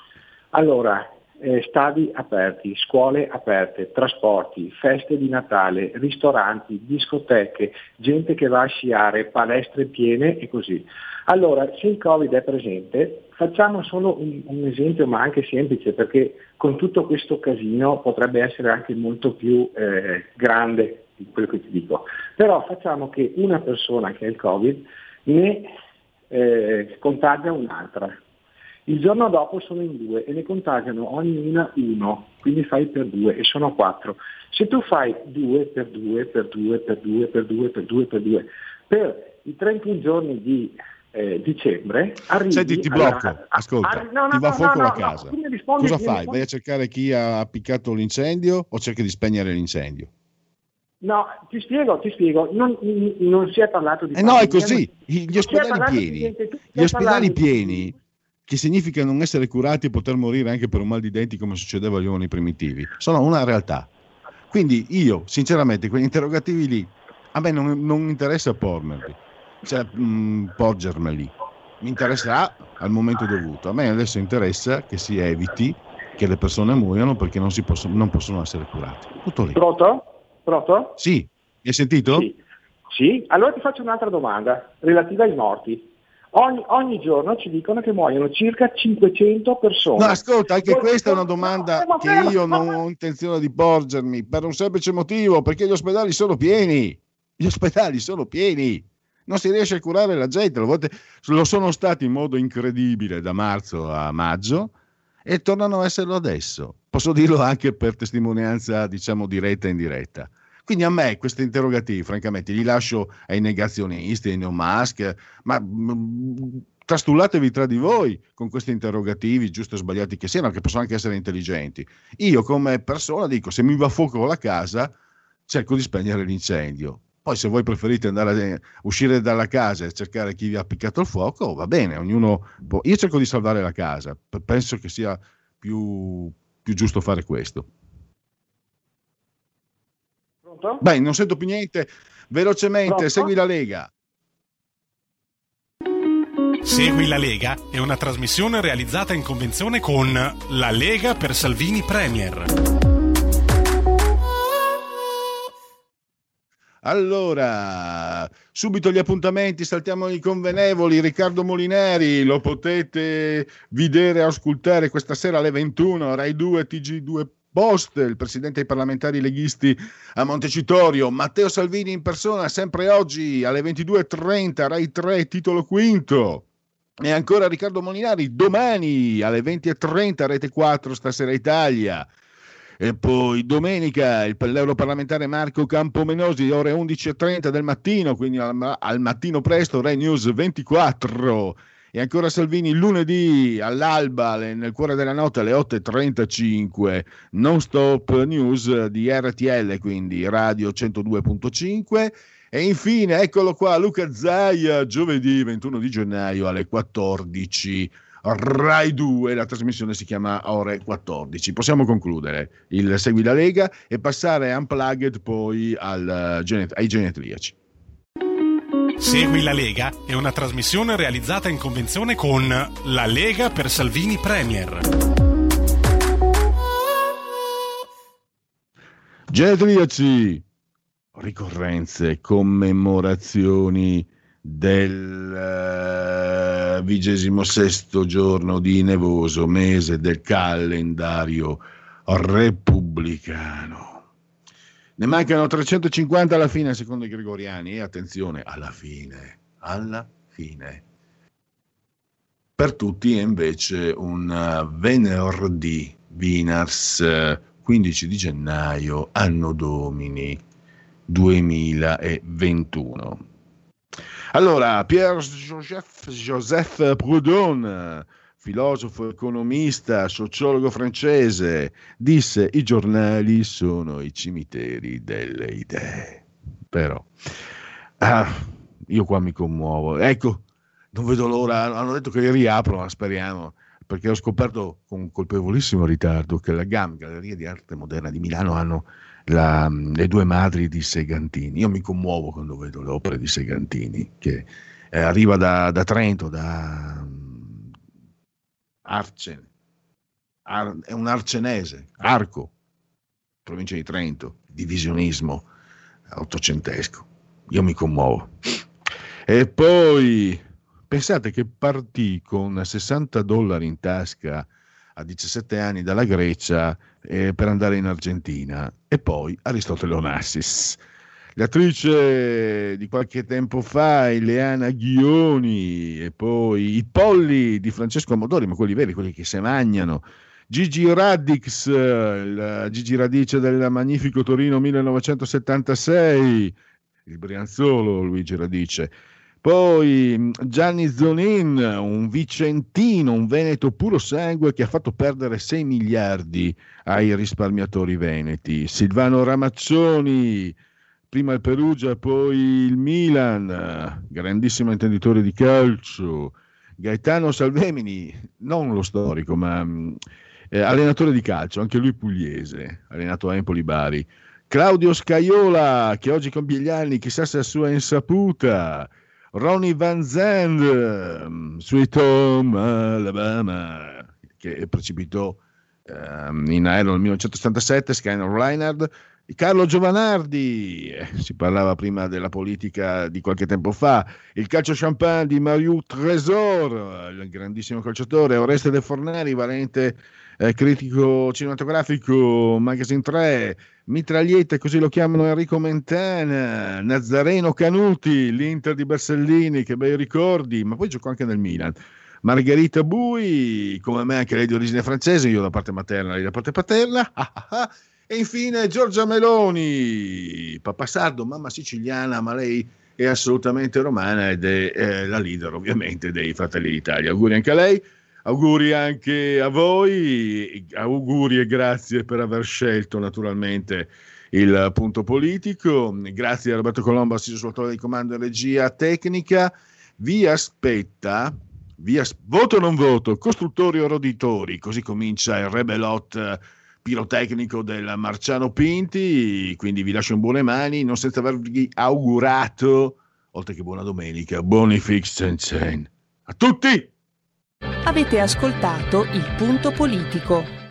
Allora, eh, stadi aperti, scuole aperte, trasporti, feste di Natale, ristoranti, discoteche, gente che va a sciare, palestre piene e così. Allora, se il Covid è presente, facciamo solo un, un, esempio, ma anche semplice, perché con tutto questo casino potrebbe essere anche molto più eh, grande di quello che ti dico. Però facciamo che una persona che ha il Covid ne eh, contagia un'altra. Il giorno dopo sono in due e ne contagiano ognuna uno, quindi fai per due e sono quattro. Se tu fai due per due per due per due per due per due per due per i 31 giorni di eh, dicembre arrivi Senti, ti blocco, alla, ascolta, arri- no, no, ti va no, fuoco la casa. Cosa fai? rispondi- Vai a cercare chi ha appiccato l'incendio o cerchi di spegnere l'incendio? No, ti spiego, ti spiego, non, non si è parlato di Eh no, è così. Gli ospedali pieni, gli ospedali pieni, che significa non essere curati e poter morire anche per un mal di denti come succedeva agli uomini primitivi, sono una realtà. Quindi io, sinceramente, quegli interrogativi lì, a me non, non interessa pormerli, cioè mh, porgermeli. Mi interesserà al momento dovuto. A me adesso interessa che si eviti che le persone muoiano perché non, si possono, non possono essere curate. Tutto lì. Pronto? Pronto? Sì, mi hai sentito? Sì. Sì? Allora ti faccio un'altra domanda relativa ai morti. Ogni, ogni giorno ci dicono che muoiono circa 500 persone. No, ascolta, anche Con- questa è una domanda no, che fermo, io non ho intenzione di porgermi per un semplice motivo, perché gli ospedali sono pieni. Gli ospedali sono pieni. Non si riesce a curare la gente, a volte lo sono stati in modo incredibile da marzo a maggio e tornano a esserlo adesso. Posso dirlo anche per testimonianza, diciamo, diretta e indiretta. Quindi a me questi interrogativi, francamente, li lascio ai negazionisti, ai neomask, ma mm, trastullatevi tra di voi con questi interrogativi, giusto o sbagliati che siano, che possono anche essere intelligenti. Io come persona dico, se mi va a fuoco la casa, cerco di spegnere l'incendio. Poi se voi preferite andare a uscire dalla casa e cercare chi vi ha appiccato il fuoco, va bene, ognuno può. Io cerco di salvare la casa, penso che sia più, più giusto fare questo. Pronto? Beh, non sento più niente. Velocemente, Pronto? segui la Lega. Segui la Lega è una trasmissione realizzata in convenzione con La Lega per Salvini Premier. Allora, subito gli appuntamenti, saltiamo i convenevoli. Riccardo Molinari lo potete vedere e ascoltare questa sera alle 21, Rai 2, TG2 Post, il presidente dei parlamentari leghisti a Montecitorio, Matteo Salvini in persona, sempre oggi alle 22.30, Rai 3, titolo quinto. E ancora Riccardo Molinari, domani alle 20.30, Rete 4, Stasera Italia. E poi domenica il, l'europarlamentare Marco Campomenosi, ore 11.30 del mattino, quindi al, al mattino presto, Rai News 24. E ancora Salvini lunedì all'alba, nel cuore della notte alle 8.35, non stop news di RTL, quindi radio 102.5. E infine, eccolo qua, Luca Zaia, giovedì 21 di gennaio alle 14. Rai 2, la trasmissione si chiama Ore 14. Possiamo concludere il Segui la Lega e passare unplugged poi al, eh, ai genetriaci. Segui la Lega è una trasmissione realizzata in convenzione con La Lega per Salvini Premier. Genetriaci, ricorrenze, commemorazioni del uh, vigesimo sesto giorno di nevoso mese del calendario repubblicano. Ne mancano 350 alla fine secondo i gregoriani e attenzione, alla fine, alla fine. Per tutti è invece un uh, venerdì, Vinars, 15 di gennaio, anno domini 2021. Allora, Pierre-Joseph Joseph Proudhon, filosofo, economista, sociologo francese, disse i giornali sono i cimiteri delle idee. Però, ah, io qua mi commuovo. Ecco, non vedo l'ora, hanno detto che li riaprono, speriamo, perché ho scoperto con colpevolissimo ritardo che la GAM, Galleria di Arte Moderna di Milano, hanno la, le due madri di Segantini. Io mi commuovo quando vedo le opere di Segantini, che eh, arriva da, da Trento, da, Arcene, Ar- è un arcenese, Arco, provincia di Trento, divisionismo ottocentesco. Io mi commuovo. E poi pensate che partì con 60 dollari in tasca a 17 anni dalla Grecia eh, per andare in Argentina e poi Aristotele Onassis l'attrice di qualche tempo fa, Ileana Ghioni, e poi i polli di Francesco Amodori, ma quelli veri, quelli che si mangiano. Gigi Radix, la Gigi Radice del magnifico Torino 1976, il Brianzolo Luigi Radice. Poi Gianni Zonin, un vicentino, un veneto puro sangue che ha fatto perdere 6 miliardi ai risparmiatori veneti. Silvano Ramaccioni, prima il Perugia, poi il Milan, grandissimo intenditore di calcio, Gaetano Salvemini, non lo storico, ma eh, allenatore di calcio, anche lui pugliese, allenato a Empoli Bari. Claudio Scaiola, che oggi compie gli anni, chissà se a sua insaputa. Ronnie Van Zandt, Sweet Home Alabama, che precipitò um, in aereo nel 1977, Skyner Reinhard, Carlo Giovanardi, eh, si parlava prima della politica di qualche tempo fa, il calcio champagne di Mario Tresor, il grandissimo calciatore, Oreste De Fornari, valente eh, critico cinematografico, Magazine 3, Mitragliette, così lo chiamano Enrico Mentana, Nazareno Canuti, l'Inter di Bersellini, che bei ricordi, ma poi giocò anche nel Milan. Margherita Bui, come me anche lei di origine francese, io da parte materna, lei da parte paterna. E infine Giorgia Meloni, papà sardo, mamma siciliana, ma lei è assolutamente romana ed è, è la leader ovviamente dei Fratelli d'Italia. Auguri anche a lei, auguri anche a voi, auguri e grazie per aver scelto naturalmente il punto politico. Grazie a Roberto Colombo, assiso sul autore di comando e regia tecnica. Vi aspetta, vi as- voto o non voto, costruttori o roditori, così comincia il Rebelot pirotecnico del Marciano Pinti, quindi vi lascio in buone mani, non senza avervi augurato, oltre che buona domenica, buoni fix Chen A tutti! Avete ascoltato il punto politico.